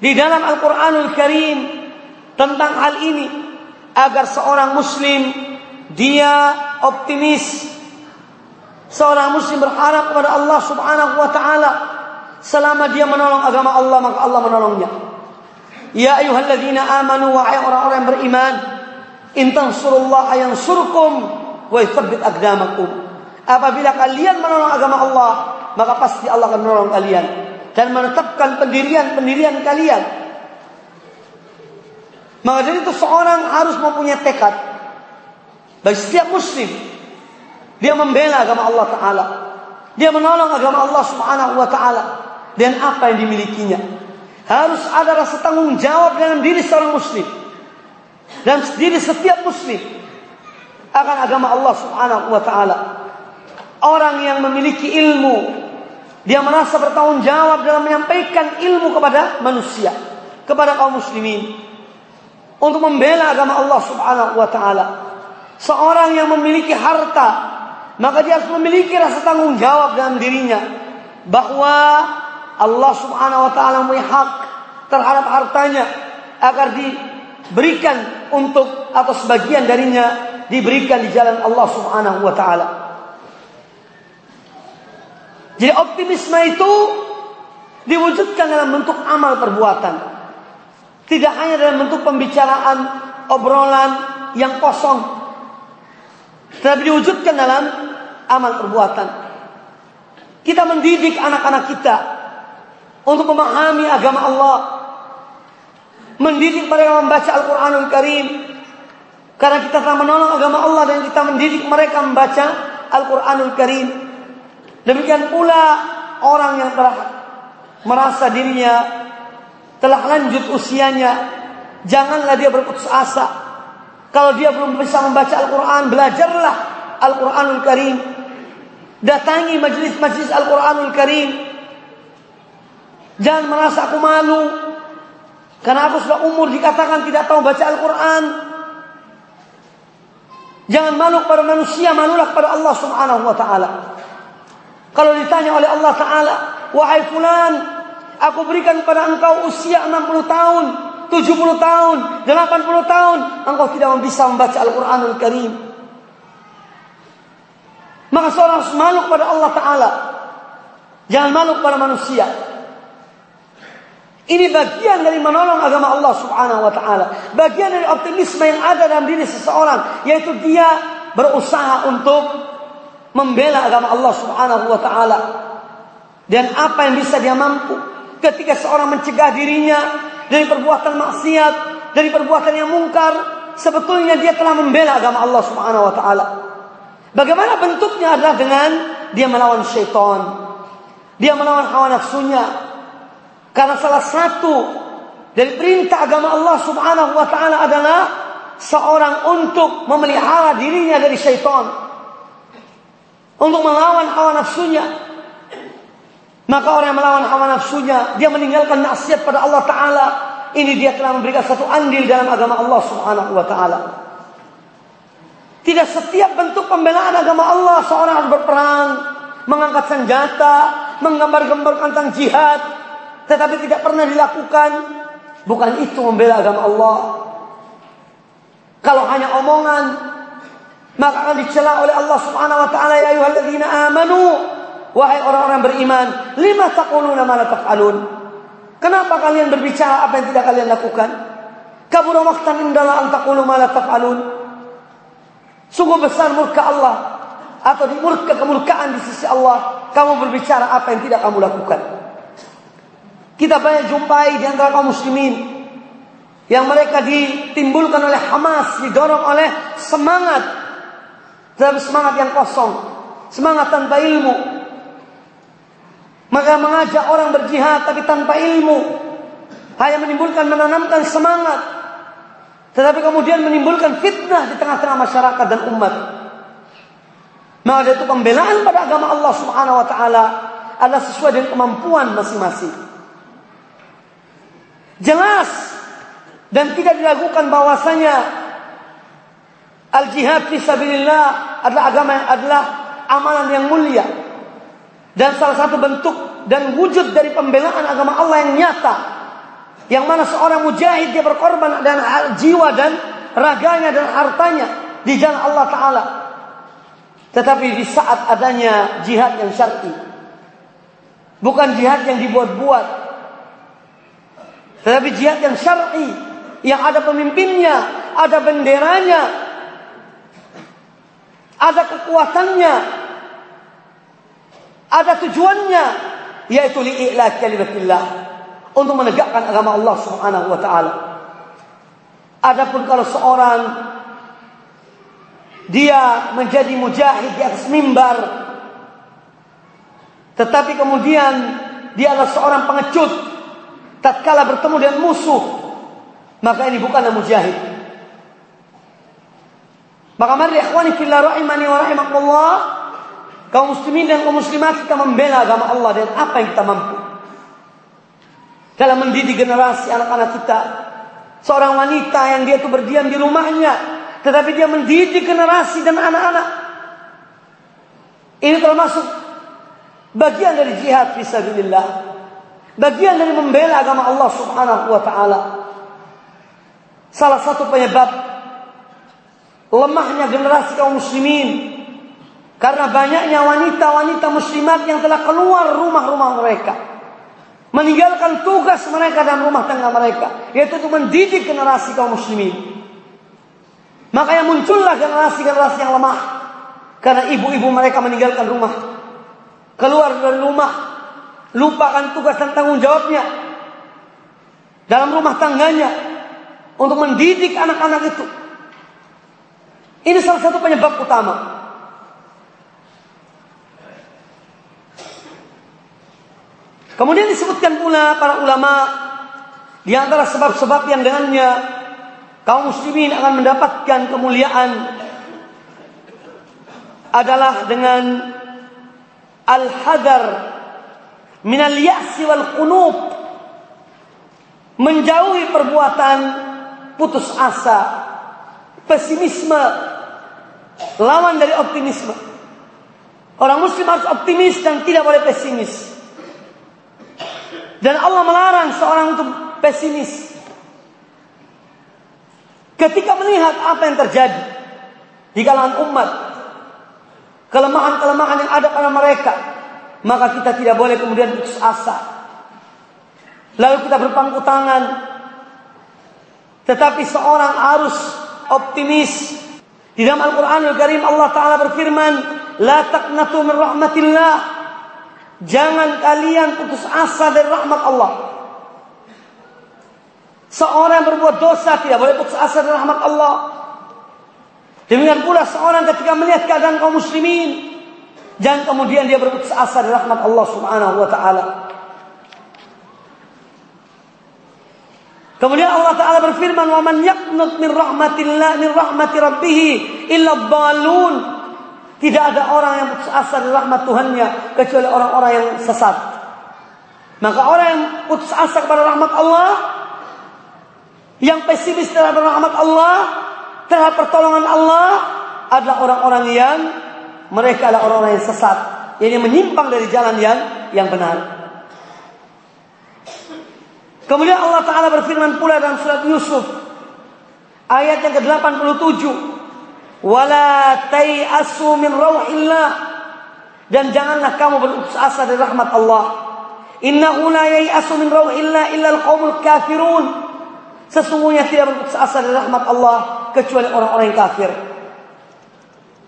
[SPEAKER 1] di dalam Al-Qur'anul Karim tentang hal ini agar seorang muslim dia optimis seorang muslim berharap kepada Allah Subhanahu wa taala selama dia menolong agama Allah maka Allah menolongnya ya ayyuhalladzina amanu wa orang-orang yang beriman in tansurullaha yansurkum wa yuthabbit aqdamakum apabila kalian menolong agama Allah maka pasti Allah akan menolong kalian dan menetapkan pendirian-pendirian kalian. Maka dari itu seorang harus mempunyai tekad bagi setiap muslim dia membela agama Allah taala. Dia menolong agama Allah Subhanahu wa taala dan apa yang dimilikinya. Harus ada rasa tanggung jawab dalam diri seorang muslim dan diri setiap muslim akan agama Allah Subhanahu wa taala. Orang yang memiliki ilmu dia merasa bertanggung jawab dalam menyampaikan ilmu kepada manusia, kepada kaum muslimin untuk membela agama Allah Subhanahu wa taala. Seorang yang memiliki harta, maka dia harus memiliki rasa tanggung jawab dalam dirinya bahwa Allah Subhanahu wa taala mempunyai hak terhadap hartanya agar diberikan untuk atau sebagian darinya diberikan di jalan Allah Subhanahu wa taala. Jadi optimisme itu diwujudkan dalam bentuk amal perbuatan. Tidak hanya dalam bentuk pembicaraan, obrolan yang kosong. Tetapi diwujudkan dalam amal perbuatan. Kita mendidik anak-anak kita untuk memahami agama Allah. Mendidik mereka membaca Al-Quranul Karim. Karena kita telah menolong agama Allah dan kita mendidik mereka membaca Al-Quranul Karim. Demikian pula orang yang telah merasa dirinya telah lanjut usianya, janganlah dia berputus asa. Kalau dia belum bisa membaca Al-Quran, belajarlah Al-Quranul Karim. Datangi majlis-majlis Al-Quranul Karim. Jangan merasa aku malu. Karena aku sudah umur dikatakan tidak tahu baca Al-Quran. Jangan malu kepada manusia, malulah kepada Allah Subhanahu wa taala. Kalau ditanya oleh Allah Ta'ala, wahai fulan, aku berikan kepada engkau usia 60 tahun, 70 tahun, 80 tahun, engkau tidak bisa membaca Al-Quranul Karim. Maka seorang harus malu kepada Allah Ta'ala. Jangan malu kepada manusia. Ini bagian dari menolong agama Allah Subhanahu wa taala. Bagian dari optimisme yang ada dalam diri seseorang, yaitu dia berusaha untuk membela agama Allah Subhanahu wa taala. Dan apa yang bisa dia mampu ketika seorang mencegah dirinya dari perbuatan maksiat, dari perbuatan yang mungkar, sebetulnya dia telah membela agama Allah Subhanahu wa taala. Bagaimana bentuknya adalah dengan dia melawan syaitan. Dia melawan hawa nafsunya. Karena salah satu dari perintah agama Allah Subhanahu wa taala adalah seorang untuk memelihara dirinya dari syaitan untuk melawan hawa nafsunya. Maka orang yang melawan hawa nafsunya, dia meninggalkan nasihat pada Allah Ta'ala. Ini dia telah memberikan satu andil dalam agama Allah Subhanahu wa Ta'ala. Tidak setiap bentuk pembelaan agama Allah seorang harus berperang, mengangkat senjata, menggambar-gambar tentang jihad, tetapi tidak pernah dilakukan. Bukan itu membela agama Allah. Kalau hanya omongan, maka akan dicela oleh Allah Subhanahu wa taala ya ayyuhalladzina amanu wahai orang-orang beriman lima taquluna ma la taf'alun kenapa kalian berbicara apa yang tidak kalian lakukan kabura maqtan indala an taqulu ma taf'alun sungguh besar murka Allah atau di murka kemurkaan di sisi Allah kamu berbicara apa yang tidak kamu lakukan kita banyak jumpai di antara kaum muslimin yang mereka ditimbulkan oleh Hamas, didorong oleh semangat tapi semangat yang kosong. Semangat tanpa ilmu. Maka mengajak orang berjihad tapi tanpa ilmu. Hanya menimbulkan menanamkan semangat. Tetapi kemudian menimbulkan fitnah di tengah-tengah masyarakat dan umat. Maka itu pembelaan pada agama Allah Subhanahu wa taala adalah sesuai dengan kemampuan masing-masing. Jelas dan tidak diragukan bahwasanya Al-jihad fi sabilillah adalah agama yang adalah amalan yang mulia. Dan salah satu bentuk dan wujud dari pembelaan agama Allah yang nyata Yang mana seorang mujahid dia berkorban dan jiwa dan raganya dan hartanya di jalan Allah Ta'ala. Tetapi di saat adanya jihad yang syar'i. Bukan jihad yang dibuat-buat. Tetapi jihad yang syar'i. Yang ada pemimpinnya. Ada benderanya. Ada kekuatannya. Ada tujuannya. Yaitu li'i'la kalimatillah. Untuk menegakkan agama Allah subhanahu wa ta'ala. Adapun kalau seorang dia menjadi mujahid di atas mimbar tetapi kemudian dia adalah seorang pengecut tatkala bertemu dengan musuh maka ini bukanlah mujahid maka mari ikhwani fillah rahimani wa rahimakumullah kaum muslimin dan kaum muslimat kita membela agama Allah dengan apa yang kita mampu dalam mendidik generasi anak-anak kita Seorang wanita yang dia itu berdiam di rumahnya. Tetapi dia mendidik generasi dan anak-anak. Ini termasuk bagian dari jihad fisabilillah. Bagian dari membela agama Allah subhanahu wa ta'ala. Salah satu penyebab lemahnya generasi kaum muslimin. Karena banyaknya wanita-wanita muslimat yang telah keluar rumah-rumah mereka. Meninggalkan tugas mereka dan rumah tangga mereka. Yaitu untuk mendidik generasi kaum muslimin. Makanya muncullah generasi-generasi yang lemah. Karena ibu-ibu mereka meninggalkan rumah. Keluar dari rumah lupakan tugas dan tanggung jawabnya. Dalam rumah tangganya. Untuk mendidik anak-anak itu. Ini salah satu penyebab utama. Kemudian disebutkan pula para ulama di antara sebab-sebab yang dengannya kaum muslimin akan mendapatkan kemuliaan adalah dengan al-hadar min al-ya'si wal qunub. Menjauhi perbuatan putus asa pesimisme lawan dari optimisme. Orang muslim harus optimis dan tidak boleh pesimis. Dan Allah melarang seorang untuk pesimis. Ketika melihat apa yang terjadi di kalangan umat, kelemahan-kelemahan yang ada pada mereka, maka kita tidak boleh kemudian putus asa. Lalu kita berpangku tangan. Tetapi seorang harus optimis. Di dalam Al-Quranul Karim Allah Ta'ala berfirman, La taqnatu min rahmatillah. Jangan kalian putus asa dari rahmat Allah. Seorang yang berbuat dosa tidak boleh putus asa dari rahmat Allah. Demikian pula seorang ketika melihat keadaan kaum muslimin. Jangan kemudian dia berputus asa dari rahmat Allah Subhanahu wa taala. Kemudian Allah taala berfirman, "Wa man yaqnut min rahmatillah min rahmati rabbih illa dhalun." Tidak ada orang yang putus asa dari rahmat Tuhannya kecuali orang-orang yang sesat. Maka orang yang putus asa kepada rahmat Allah, yang pesimis terhadap rahmat Allah, terhadap pertolongan Allah adalah orang-orang yang mereka adalah orang-orang yang sesat, yang menyimpang dari jalan yang yang benar. Kemudian Allah Ta'ala berfirman pula dalam surat Yusuf ayat yang ke-87 wala tayasu min rauhillah. Dan janganlah kamu berputus asa dari rahmat Allah. Innahu la yayasu min rauhillah illa alqaumul kafirun. Sesungguhnya tidak berputus asa dari rahmat Allah kecuali orang-orang yang kafir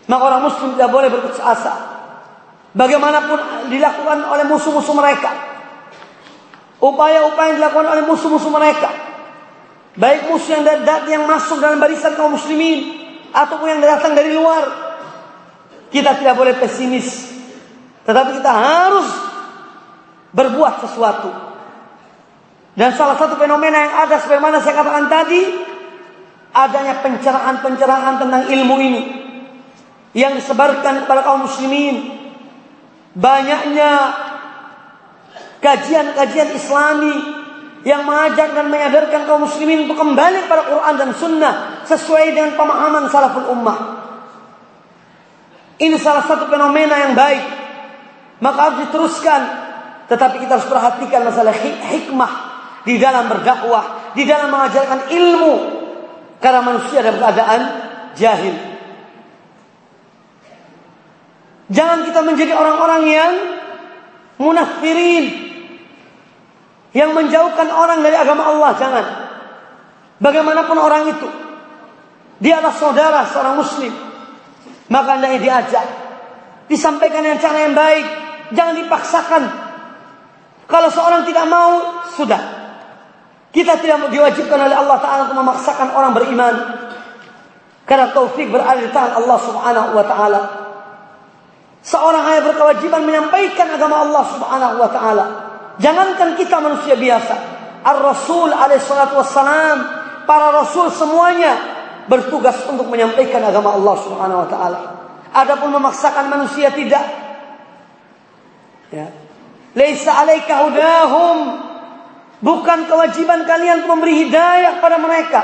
[SPEAKER 1] maka orang muslim tidak boleh berputus asa bagaimanapun dilakukan oleh musuh-musuh mereka upaya-upaya yang dilakukan oleh musuh-musuh mereka baik musuh yang datang yang masuk dalam barisan kaum muslimin ataupun yang datang dari luar. Kita tidak boleh pesimis. Tetapi kita harus berbuat sesuatu. Dan salah satu fenomena yang ada sebagaimana saya katakan tadi, adanya pencerahan-pencerahan tentang ilmu ini yang disebarkan kepada kaum muslimin. Banyaknya kajian-kajian islami yang mengajak dan menyadarkan kaum muslimin untuk kembali kepada Quran dan Sunnah sesuai dengan pemahaman salaful ummah. Ini salah satu fenomena yang baik. Maka harus diteruskan. Tetapi kita harus perhatikan masalah hikmah. di dalam berdakwah, di dalam mengajarkan ilmu. Karena manusia dalam keadaan jahil. Jangan kita menjadi orang-orang yang munafirin. Yang menjauhkan orang dari agama Allah. Jangan. Bagaimanapun orang itu. Dia adalah saudara seorang muslim. Maka hendaknya diajak. Disampaikan dengan cara yang baik. Jangan dipaksakan. Kalau seorang tidak mau, sudah. Kita tidak diwajibkan oleh Allah Ta'ala untuk memaksakan orang beriman. Karena taufik berada di tangan Allah Subhanahu wa Ta'ala. Seorang hanya berkewajiban menyampaikan agama Allah Subhanahu wa Ta'ala. Jangankan kita manusia biasa. Ar-Rasul alaihissalatu wassalam. Para Rasul semuanya bertugas untuk menyampaikan agama Allah Subhanahu wa Ta'ala. Adapun memaksakan manusia tidak. Ya. Laisa alaika hudahum. Bukan kewajiban kalian memberi hidayah pada mereka.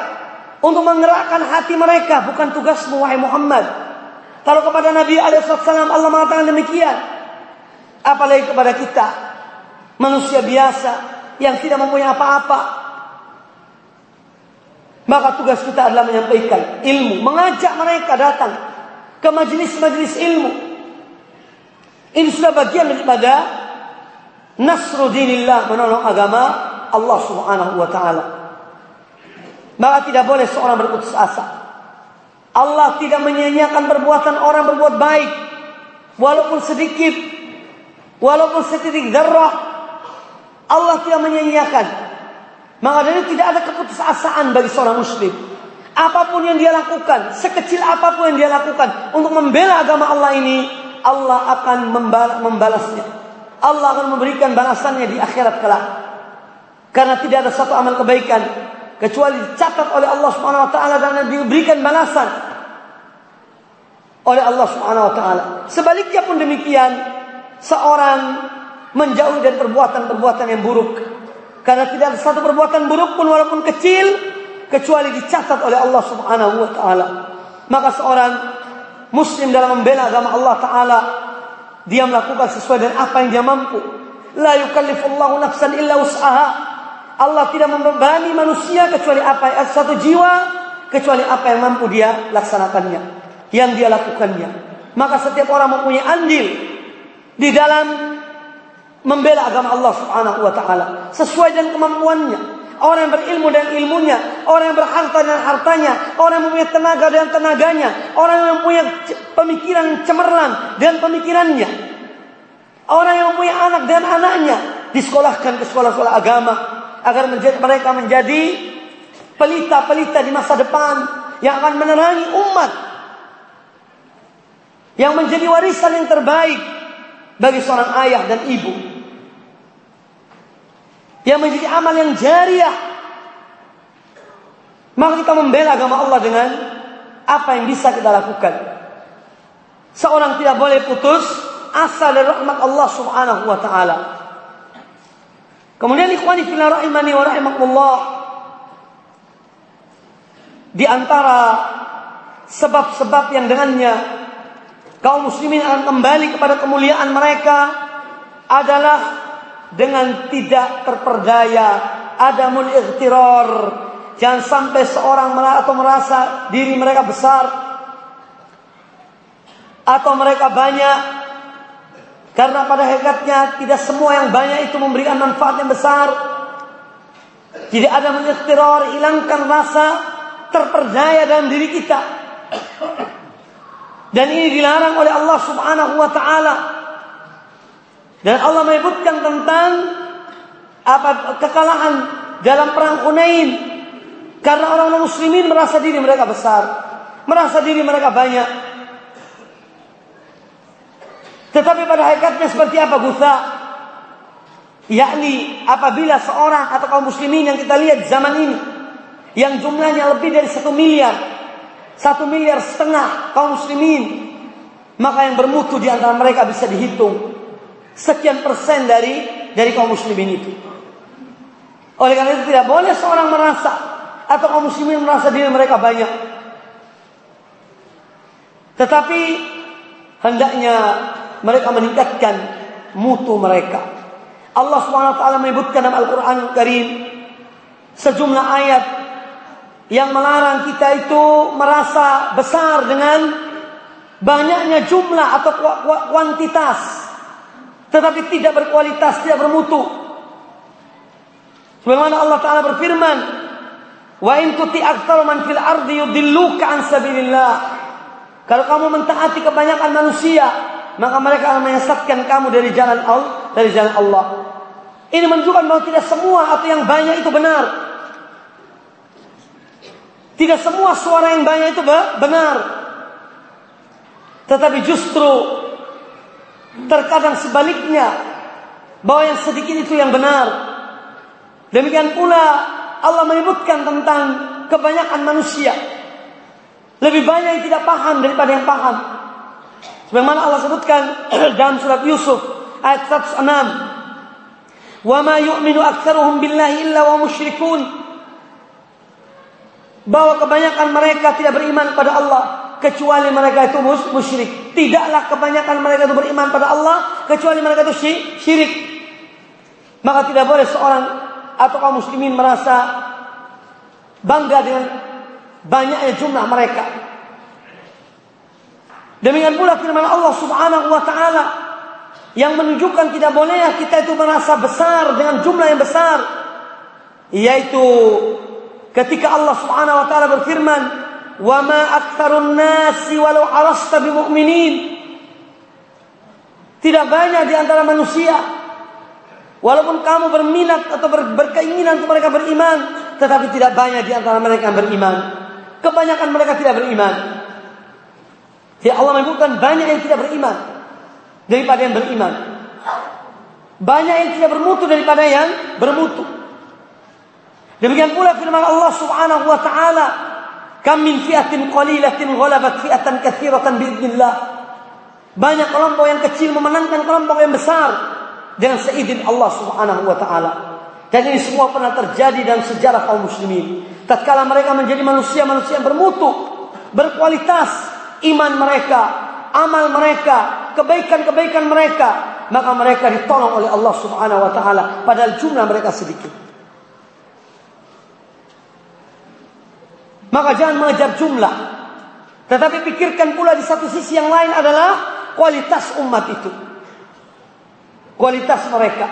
[SPEAKER 1] Untuk menggerakkan hati mereka. Bukan tugasmu wahai Muhammad. Kalau kepada Nabi Alaihissalam Allah mengatakan demikian. Apalagi kepada kita. Manusia biasa. Yang tidak mempunyai apa-apa. Maka tugas kita adalah menyampaikan ilmu. Mengajak mereka datang. Ke majelis-majelis ilmu. Ini sudah bagian daripada Nasrudinillah menolong agama Allah Subhanahu wa taala. Maka tidak boleh seorang berputus asa. Allah tidak menyanyiakan perbuatan orang berbuat baik walaupun sedikit walaupun setitik darah Allah tidak menyanyiakan. Maka dari tidak ada keputusasaan bagi seorang muslim. Apa pun yang dia lakukan, sekecil apa pun yang dia lakukan untuk membela agama Allah ini, Allah akan membalasnya. Allah akan memberikan balasannya di akhirat kelak. Karena tidak ada satu amal kebaikan kecuali dicatat oleh Allah Subhanahu wa taala dan diberikan balasan oleh Allah Subhanahu wa taala. Sebaliknya pun demikian, seorang menjauh dari perbuatan-perbuatan yang buruk. Karena tidak ada satu perbuatan buruk pun walaupun kecil kecuali dicatat oleh Allah Subhanahu wa taala. Maka seorang muslim dalam membela agama Allah taala dia melakukan sesuai dengan apa yang dia mampu. La yukallifullahu nafsan illa usaha. Allah tidak membebani manusia kecuali apa yang satu jiwa kecuali apa yang mampu dia laksanakannya, yang dia lakukannya. Maka setiap orang mempunyai andil di dalam membela agama Allah Subhanahu wa taala sesuai dengan kemampuannya. Orang yang berilmu dan ilmunya, orang yang berharta dan hartanya, orang yang mempunyai tenaga dan tenaganya, orang yang mempunyai pemikiran cemerlang dan pemikirannya. Orang yang mempunyai anak dan anaknya disekolahkan ke sekolah-sekolah agama agar menjadi, mereka menjadi pelita-pelita di masa depan yang akan menerangi umat. Yang menjadi warisan yang terbaik bagi seorang ayah dan ibu yang menjadi amal yang jariah. Maka kita membela agama Allah dengan apa yang bisa kita lakukan. Seorang tidak boleh putus asa dari rahmat Allah Subhanahu wa taala. Kemudian ikhwani fillah rahimani wa rahimakumullah di antara sebab-sebab yang dengannya kaum muslimin akan kembali kepada kemuliaan mereka adalah dengan tidak terperdaya, ada adamul ikhtirar. Jangan sampai seorang atau merasa diri mereka besar atau mereka banyak karena pada hakikatnya tidak semua yang banyak itu memberikan manfaat yang besar. Tidak ada mengikhtirar, hilangkan rasa terperdaya dalam diri kita. Dan ini dilarang oleh Allah Subhanahu wa taala. Dan Allah menyebutkan tentang apa kekalahan dalam perang Hunain karena orang-orang muslimin merasa diri mereka besar, merasa diri mereka banyak. Tetapi pada hakikatnya seperti apa Gutha? Yakni apabila seorang atau kaum muslimin yang kita lihat zaman ini yang jumlahnya lebih dari satu miliar, satu miliar setengah kaum muslimin, maka yang bermutu di antara mereka bisa dihitung sekian persen dari dari kaum muslimin itu. Oleh karena itu tidak boleh seorang merasa atau kaum muslimin merasa diri mereka banyak. Tetapi hendaknya mereka meningkatkan mutu mereka. Allah SWT menyebutkan dalam Al-Quran Karim sejumlah ayat yang melarang kita itu merasa besar dengan banyaknya jumlah atau kuantitas tetapi tidak berkualitas, tidak bermutu. Sebagaimana Allah taala berfirman, "Wa in tuti man fil ardi yudilluka an sabilillah." Kalau kamu mentaati kebanyakan manusia, maka mereka akan menyesatkan kamu dari jalan Allah, dari jalan Allah. Ini menunjukkan bahwa tidak semua atau yang banyak itu benar. Tidak semua suara yang banyak itu benar. Tetapi justru terkadang sebaliknya bahwa yang sedikit itu yang benar. Demikian pula Allah menyebutkan tentang kebanyakan manusia. Lebih banyak yang tidak paham daripada yang paham. Sebagaimana Allah sebutkan dalam surat Yusuf ayat 106. "Wa ma yu'minu aktsaruhum billahi illa wa musyrikun." bahwa kebanyakan mereka tidak beriman pada Allah kecuali mereka itu musyrik. Tidaklah kebanyakan mereka itu beriman pada Allah kecuali mereka itu syirik. Maka tidak boleh seorang atau kaum muslimin merasa bangga dengan banyaknya jumlah mereka. Demikian pula firman Allah Subhanahu wa taala yang menunjukkan tidak boleh kita itu merasa besar dengan jumlah yang besar yaitu Ketika Allah Subhanahu wa taala berfirman, "Wa ma aktsarun nasi walau arasta bimu'minin." Tidak banyak di antara manusia walaupun kamu berminat atau ber, berkeinginan untuk mereka beriman, tetapi tidak banyak di antara mereka yang beriman. Kebanyakan mereka tidak beriman. Ya Allah menyebutkan banyak yang tidak beriman daripada yang beriman. Banyak yang tidak bermutu daripada yang bermutu. Demikian pula firman Allah Subhanahu wa taala, "Kam min fi'atin qalilatin ghalabat fi'atan katsiratan biidznillah." Banyak kelompok yang kecil memenangkan kelompok yang besar dengan seizin Allah Subhanahu wa taala. Dan ini semua pernah terjadi dalam sejarah kaum muslimin. Tatkala mereka menjadi manusia-manusia yang bermutu, berkualitas, iman mereka, amal mereka, kebaikan-kebaikan mereka, maka mereka ditolong oleh Allah Subhanahu wa taala padahal jumlah mereka sedikit. Maka jangan mengejar jumlah. Tetapi pikirkan pula di satu sisi yang lain adalah kualitas umat itu. Kualitas mereka.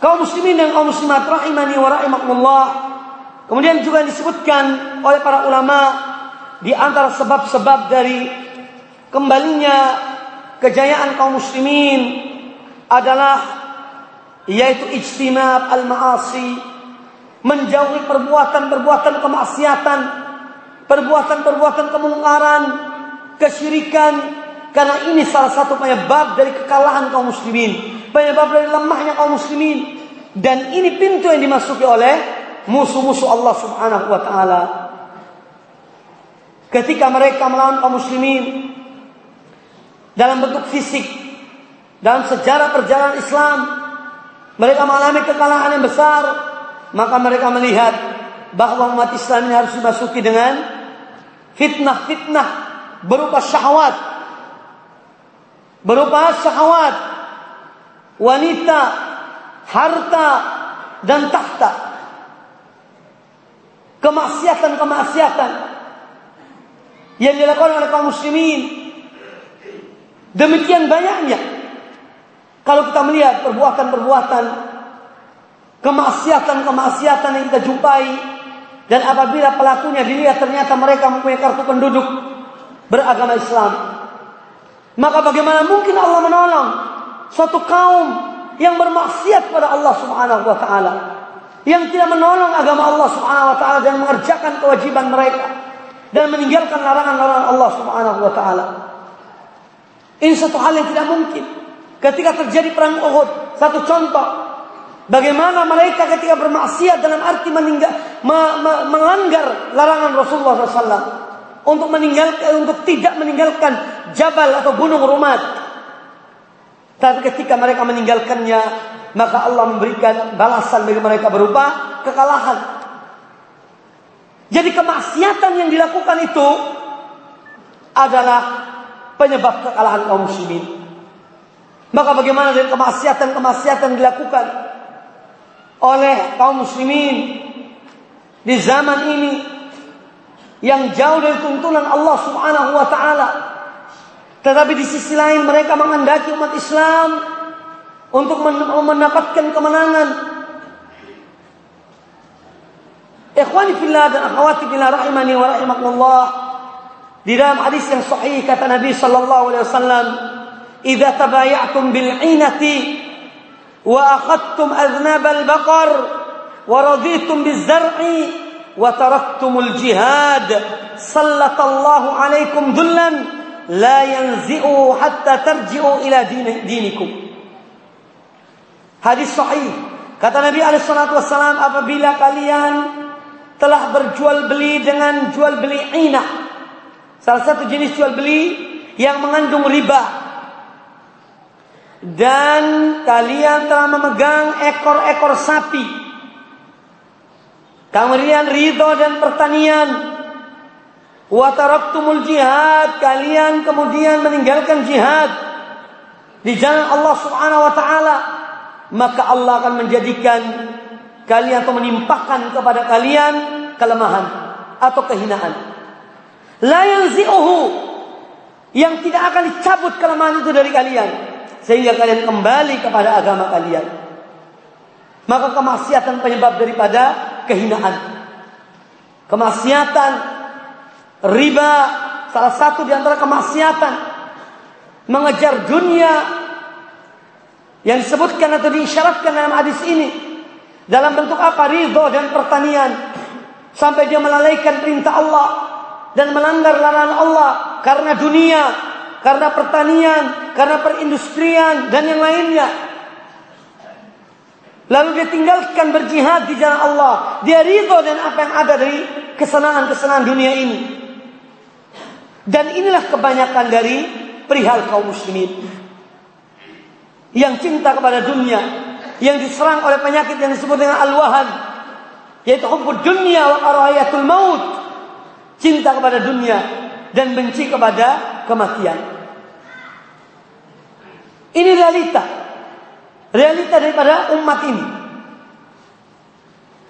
[SPEAKER 1] Kaum muslimin dan kaum muslimat rahimani wa rahimakumullah. Kemudian juga disebutkan oleh para ulama di antara sebab-sebab dari kembalinya kejayaan kaum muslimin adalah yaitu ijtinab al-ma'asi menjauhi perbuatan-perbuatan kemaksiatan, perbuatan-perbuatan kemungkaran, kesyirikan, karena ini salah satu penyebab dari kekalahan kaum muslimin, penyebab dari lemahnya kaum muslimin, dan ini pintu yang dimasuki oleh musuh-musuh Allah Subhanahu wa taala. Ketika mereka melawan kaum muslimin dalam bentuk fisik, dalam sejarah perjalanan Islam, mereka mengalami kekalahan yang besar maka mereka melihat bahwa umat Islam ini harus dimasuki dengan fitnah-fitnah berupa syahwat. Berupa syahwat. Wanita harta dan tahta. Kemaksiatan-kemaksiatan yang dilakukan oleh kaum muslimin. Demikian banyaknya. Kalau kita melihat perbuatan-perbuatan kemaksiatan-kemaksiatan yang kita jumpai dan apabila pelakunya dilihat ternyata mereka mempunyai kartu penduduk beragama Islam maka bagaimana mungkin Allah menolong suatu kaum yang bermaksiat pada Allah Subhanahu wa taala yang tidak menolong agama Allah Subhanahu wa taala dan mengerjakan kewajiban mereka dan meninggalkan larangan-larangan Allah Subhanahu wa taala ini satu hal yang tidak mungkin ketika terjadi perang Uhud satu contoh Bagaimana mereka ketika bermaksiat dalam arti meninggal, me, me, melanggar larangan Rasulullah SAW untuk meninggalkan, untuk tidak meninggalkan jabal atau gunung Rumat. Tapi ketika mereka meninggalkannya, maka Allah memberikan balasan bagi mereka berupa kekalahan. Jadi kemaksiatan yang dilakukan itu adalah penyebab kekalahan kaum muslimin. Maka bagaimana dengan kemaksiatan-kemaksiatan dilakukan oleh kaum muslimin di zaman ini yang jauh dari tuntunan Allah Subhanahu wa taala. Tetapi di sisi lain mereka menghendaki umat Islam untuk mendapatkan kemenangan. Ikhwani fillah dan akhwati fillah rahimani wa rahimakumullah. Di dalam hadis yang sahih kata Nabi sallallahu alaihi wasallam, "Idza tabaya'tum bil 'inati وأخذتم أذناب البقر ورضيتم بالزرع وتركتم الجهاد سلط الله عليكم ذلا لا ينزئه حتى ترجعوا إلى دين دينكم Hadis sahih. Kata Nabi alaihissalatu wassalam apabila kalian telah berjual beli dengan jual beli inah. Salah satu jenis jual beli yang mengandung riba dan kalian telah memegang ekor-ekor sapi. Kemudian ridho dan pertanian. Wataraktumul jihad. Kalian kemudian meninggalkan jihad. Di jalan Allah subhanahu wa ta'ala. Maka Allah akan menjadikan kalian atau menimpakan kepada kalian kelemahan atau kehinaan. La yanzi'uhu. Yang tidak akan dicabut kelemahan itu dari kalian sehingga kalian kembali kepada agama kalian. Maka kemaksiatan penyebab daripada kehinaan. Kemaksiatan riba salah satu di antara kemaksiatan mengejar dunia yang disebutkan atau diisyaratkan dalam hadis ini dalam bentuk apa ridho dan pertanian sampai dia melalaikan perintah Allah dan melanggar larangan Allah karena dunia karena pertanian, karena perindustrian dan yang lainnya. Lalu dia tinggalkan berjihad di jalan Allah. Dia ridho dan apa yang ada dari kesenangan-kesenangan dunia ini. Dan inilah kebanyakan dari perihal kaum muslimin. Yang cinta kepada dunia. Yang diserang oleh penyakit yang disebut dengan al-wahan. Yaitu hubbud dunia wa karahiyatul maut. Cinta kepada dunia. Dan benci kepada kematian. Ini realita. Realita daripada umat ini.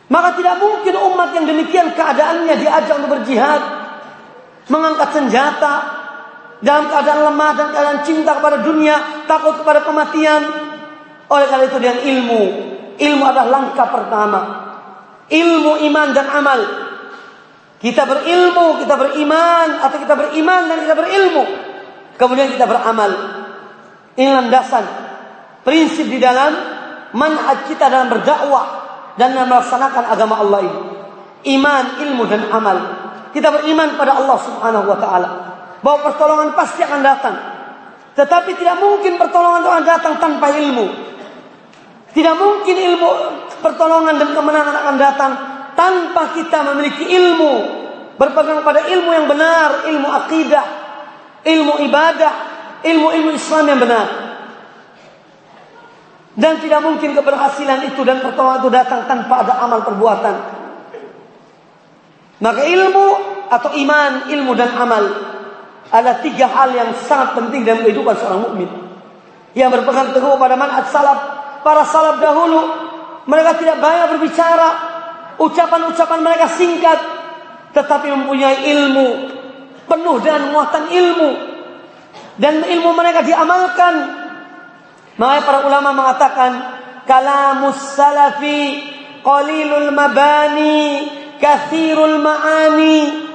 [SPEAKER 1] Maka tidak mungkin umat yang demikian keadaannya diajak untuk berjihad. Mengangkat senjata. Dalam keadaan lemah dan keadaan cinta kepada dunia. Takut kepada kematian. Oleh karena itu dengan ilmu. Ilmu adalah langkah pertama. Ilmu iman dan amal. Kita berilmu, kita beriman. Atau kita beriman dan kita berilmu. Kemudian kita beramal. Ini landasan prinsip di dalam manhaj kita dalam berdakwah dan melaksanakan agama Allah ini. Iman, ilmu dan amal. Kita beriman pada Allah Subhanahu wa taala bahwa pertolongan pasti akan datang. Tetapi tidak mungkin pertolongan itu akan datang tanpa ilmu. Tidak mungkin ilmu pertolongan dan kemenangan akan datang tanpa kita memiliki ilmu, berpegang pada ilmu yang benar, ilmu akidah, ilmu ibadah, ilmu-ilmu Islam yang benar. Dan tidak mungkin keberhasilan itu dan pertolongan itu datang tanpa ada amal perbuatan. Maka ilmu atau iman, ilmu dan amal ada tiga hal yang sangat penting dalam kehidupan seorang mukmin. Yang berpegang teguh pada manhaj salaf, para salaf dahulu, mereka tidak banyak berbicara, ucapan-ucapan mereka singkat, tetapi mempunyai ilmu penuh dengan muatan ilmu dan ilmu mereka diamalkan. Makanya para ulama mengatakan kalamus salafi qalilul mabani kathirul ma'ani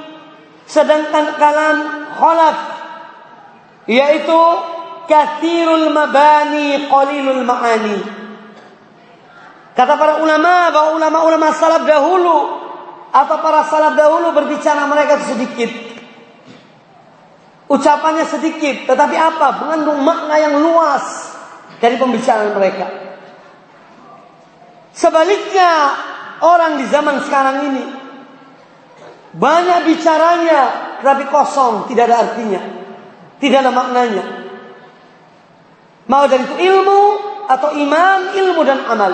[SPEAKER 1] sedangkan kalam khalaf yaitu kathirul mabani qalilul ma'ani kata para ulama bahwa ulama-ulama salaf dahulu atau para salaf dahulu berbicara mereka sedikit Ucapannya sedikit, tetapi apa? Mengandung makna yang luas dari pembicaraan mereka. Sebaliknya, orang di zaman sekarang ini banyak bicaranya, tapi kosong, tidak ada artinya, tidak ada maknanya. Mau dari itu ilmu atau iman, ilmu dan amal.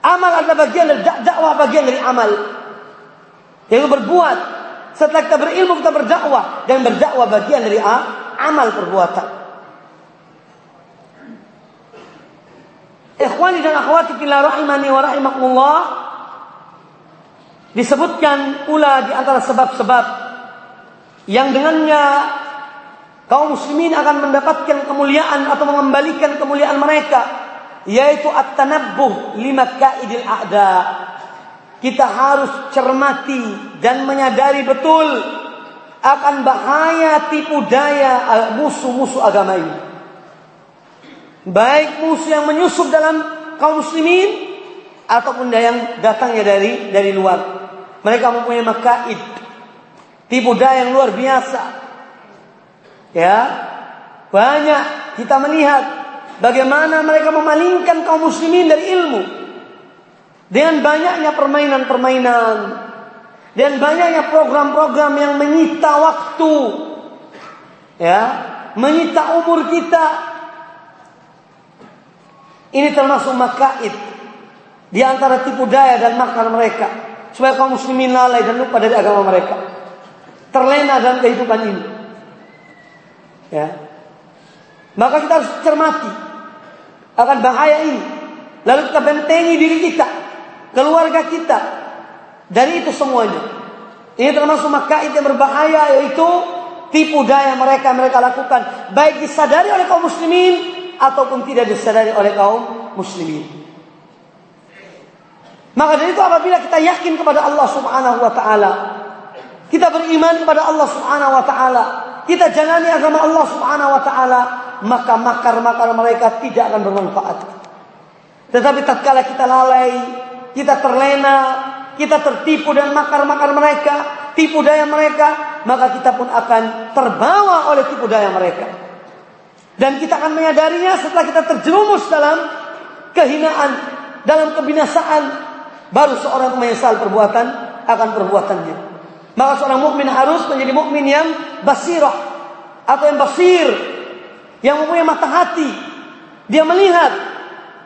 [SPEAKER 1] Amal adalah bagian dari dakwah, bagian dari amal. Yaitu berbuat setelah kita berilmu kita berdakwah dan berdakwah bagian dari amal perbuatan. Ikhwani dan akhwati fillah rahimani wa rahimakumullah disebutkan pula di antara sebab-sebab yang dengannya kaum muslimin akan mendapatkan kemuliaan atau mengembalikan kemuliaan mereka yaitu at-tanabbuh lima kaidil a'da kita harus cermati dan menyadari betul akan bahaya tipu daya musuh-musuh agama ini Baik musuh yang menyusup dalam kaum muslimin ataupun yang datangnya dari dari luar. Mereka mempunyai makaid, tipu daya yang luar biasa. Ya, banyak kita melihat bagaimana mereka memalingkan kaum muslimin dari ilmu. Dengan banyaknya permainan-permainan. Dan banyaknya program-program yang menyita waktu. Ya. Menyita umur kita. Ini termasuk makaid. Di antara tipu daya dan makar mereka. Supaya kaum muslimin lalai dan lupa dari agama mereka. Terlena dalam kehidupan ini. Ya. Maka kita harus cermati akan bahaya ini. Lalu kita bentengi diri kita, keluarga kita dari itu semuanya. Ini termasuk makaid yang berbahaya yaitu tipu daya mereka mereka lakukan baik disadari oleh kaum muslimin ataupun tidak disadari oleh kaum muslimin. Maka dari itu apabila kita yakin kepada Allah Subhanahu wa taala, kita beriman kepada Allah Subhanahu wa taala, kita jalani agama Allah Subhanahu wa taala, maka makar-makar mereka tidak akan bermanfaat. Tetapi tatkala kita lalai, kita terlena, kita tertipu dan makar-makar mereka, tipu daya mereka, maka kita pun akan terbawa oleh tipu daya mereka. Dan kita akan menyadarinya setelah kita terjerumus dalam kehinaan, dalam kebinasaan, baru seorang menyesal perbuatan akan perbuatannya. Maka seorang mukmin harus menjadi mukmin yang basirah. Atau yang basir, yang mempunyai mata hati. Dia melihat,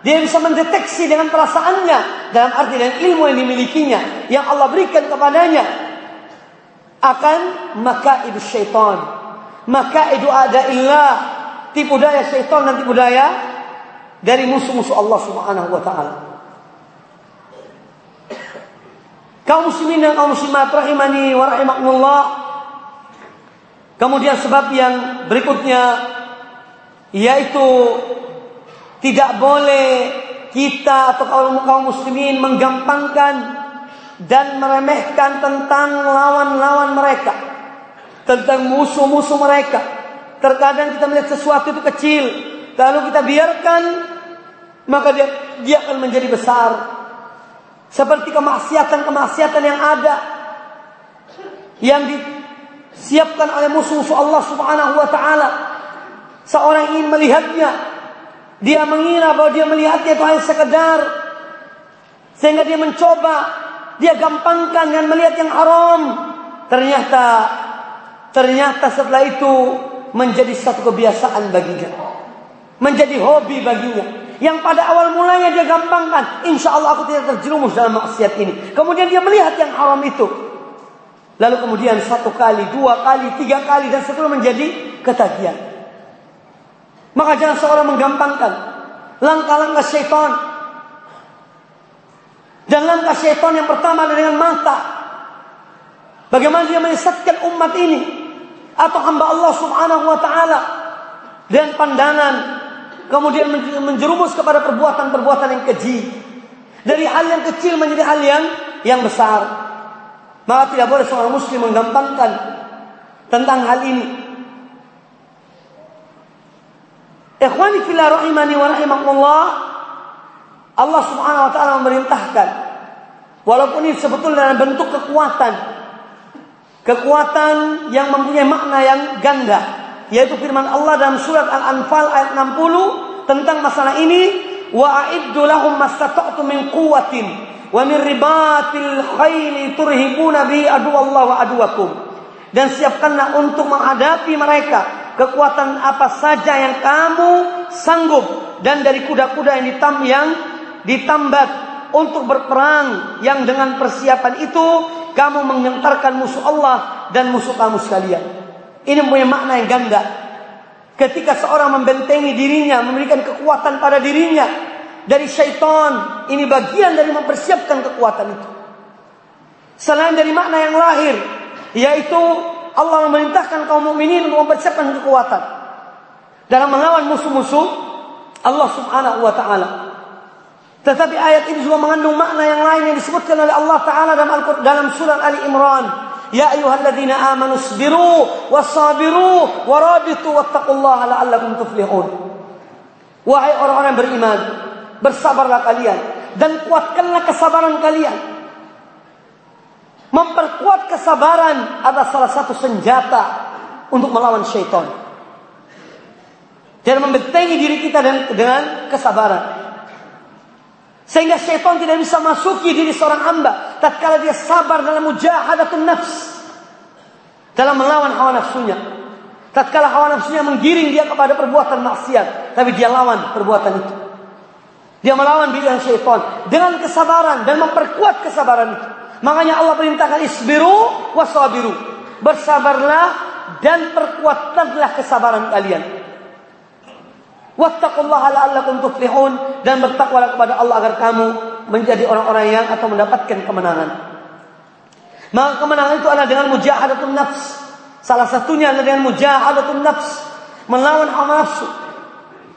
[SPEAKER 1] dia bisa mendeteksi dengan perasaannya. Dalam arti dan ilmu yang dimilikinya. Yang Allah berikan kepadanya. Akan maka itu syaitan, maka itu ada ilah tipu daya syaitan dan tipu daya dari musuh-musuh Allah Subhanahu wa taala. Kaum muslimin dan kaum muslimat rahimani wa rahimakumullah. Kemudian sebab yang berikutnya yaitu tidak boleh kita atau kaum kaum muslimin menggampangkan dan meremehkan tentang lawan-lawan mereka, tentang musuh-musuh mereka. Terkadang kita melihat sesuatu itu kecil, lalu kita biarkan, maka dia, dia akan menjadi besar. Seperti kemaksiatan-kemaksiatan yang ada, yang disiapkan oleh musuh-musuh Allah Subhanahu wa taala. Seorang ingin melihatnya, dia mengira bahwa dia melihatnya itu hanya sekedar sehingga dia mencoba, dia gampangkan dengan melihat yang haram. Ternyata ternyata setelah itu menjadi satu kebiasaan baginya. Menjadi hobi baginya. Yang pada awal mulanya dia gampangkan. Insya Allah aku tidak terjerumus dalam maksiat ini. Kemudian dia melihat yang haram itu. Lalu kemudian satu kali, dua kali, tiga kali. Dan seterusnya menjadi ketagihan. Maka jangan seorang menggampangkan. Langkah-langkah syaitan. Dan langkah syaitan yang pertama dengan mata. Bagaimana dia menyesatkan umat ini atau hamba Allah Subhanahu wa taala dan pandangan kemudian menjerumus kepada perbuatan-perbuatan yang keji. Dari hal yang kecil menjadi hal yang yang besar. Maka tidak boleh seorang muslim menggampangkan tentang hal ini. Ikhwani fillah rahimani wa rahimakumullah Allah Subhanahu wa taala memerintahkan. Walaupun ini sebetulnya dalam bentuk kekuatan. Kekuatan yang mempunyai makna yang ganda. Yaitu firman Allah dalam surat Al-Anfal ayat 60 tentang masalah ini. Wa a'iddu lahum mastata'tu min quwwatin wa min ribatil khayli turhibuna bi adu Allah wa aduwakum. Dan siapkanlah untuk menghadapi mereka kekuatan apa saja yang kamu sanggup dan dari kuda-kuda yang ditam yang ditambat untuk berperang yang dengan persiapan itu kamu mengentarkan musuh Allah dan musuh kamu sekalian. Ini punya makna yang ganda. Ketika seorang membentengi dirinya, memberikan kekuatan pada dirinya dari syaitan. Ini bagian dari mempersiapkan kekuatan itu. Selain dari makna yang lahir, yaitu Allah memerintahkan kaum mukminin untuk mempersiapkan kekuatan dalam melawan musuh-musuh Allah Subhanahu wa taala. Tetapi ayat ini juga mengandung makna yang lain yang disebutkan oleh Allah taala dalam dalam surah Ali Imran. Ya ayyuhalladzina amanu sabiru wasabiru warabitu wattaqullaha la'allakum tuflihun. Wahai orang-orang beriman, bersabarlah kalian dan kuatkanlah kesabaran kalian. Memperkuat kesabaran adalah salah satu senjata untuk melawan syaitan. Dan membentengi diri kita dengan kesabaran. Sehingga syaitan tidak bisa masuki diri seorang hamba tatkala dia sabar dalam mujahadatun nafs. Dalam melawan hawa nafsunya. Tatkala hawa nafsunya menggiring dia kepada perbuatan maksiat, tapi dia lawan perbuatan itu. Dia melawan bidan syaitan dengan kesabaran dan memperkuat kesabaran itu. Makanya Allah perintahkan isbiru wasabiru. Bersabarlah dan perkuatkanlah kesabaran kalian. Wattaqullaha la'allakum tuflihun dan bertakwalah kepada Allah agar kamu menjadi orang-orang yang atau mendapatkan kemenangan. Maka kemenangan itu adalah dengan mujahadatun nafs. Salah satunya adalah dengan mujahadatun nafs, melawan hawa nafsu.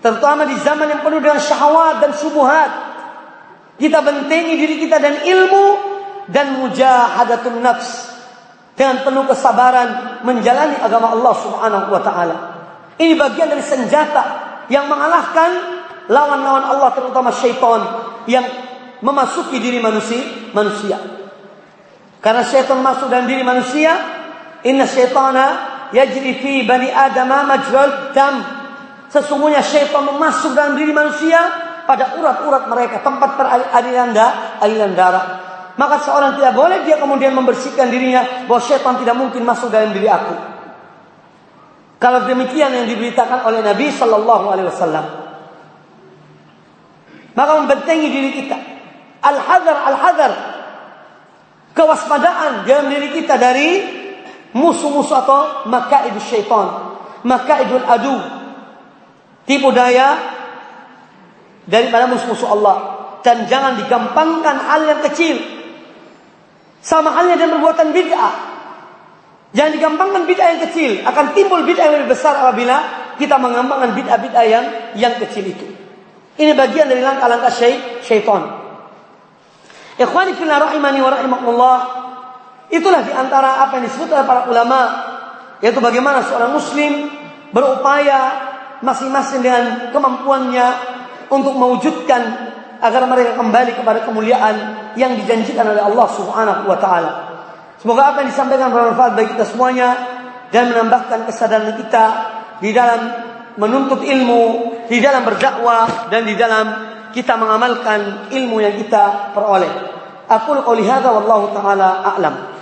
[SPEAKER 1] Terutama di zaman yang penuh dengan syahwat dan subuhat. Kita bentengi diri kita dan ilmu dan mujahadatun nafs dengan penuh kesabaran menjalani agama Allah Subhanahu wa taala. Ini bagian dari senjata yang mengalahkan lawan-lawan Allah terutama syaitan yang memasuki diri manusia manusia. Karena syaitan masuk dalam diri manusia, inna syaitana yajri fi bani adam majral dam. Sesungguhnya syaitan masuk dalam diri manusia pada urat-urat mereka, tempat peraliran aliran darah. Maka seorang tidak boleh dia kemudian membersihkan dirinya bahwa syaitan tidak mungkin masuk dalam diri aku. Kalau demikian yang diberitakan oleh Nabi Shallallahu Alaihi Wasallam, maka membentengi diri kita. Al-hadar, al-hadar. Kewaspadaan dalam diri kita dari musuh-musuh atau makaidul syaitan. Makaidul adu. Tipu daya daripada musuh-musuh Allah. Dan jangan digampangkan hal yang kecil. Sama halnya dengan perbuatan bid'ah. Jangan digampangkan bid'ah yang kecil, akan timbul bid'ah yang lebih besar apabila kita mengampangkan bid'ah-bid'ah yang yang kecil itu. Ini bagian dari langkah-langkah syaitan. Ikhwani fillah rahimani wa rahimakumullah. Itulah di antara apa yang disebut oleh para ulama yaitu bagaimana seorang muslim berupaya masing-masing dengan kemampuannya untuk mewujudkan agar mereka kembali kepada kemuliaan yang dijanjikan oleh Allah Subhanahu wa taala. Semoga apa yang disampaikan bermanfaat bagi kita semuanya dan menambahkan kesadaran kita di dalam menuntut ilmu, di dalam berdakwah dan di dalam kita mengamalkan ilmu yang kita peroleh. Aku qouli hadza wallahu taala a'lam.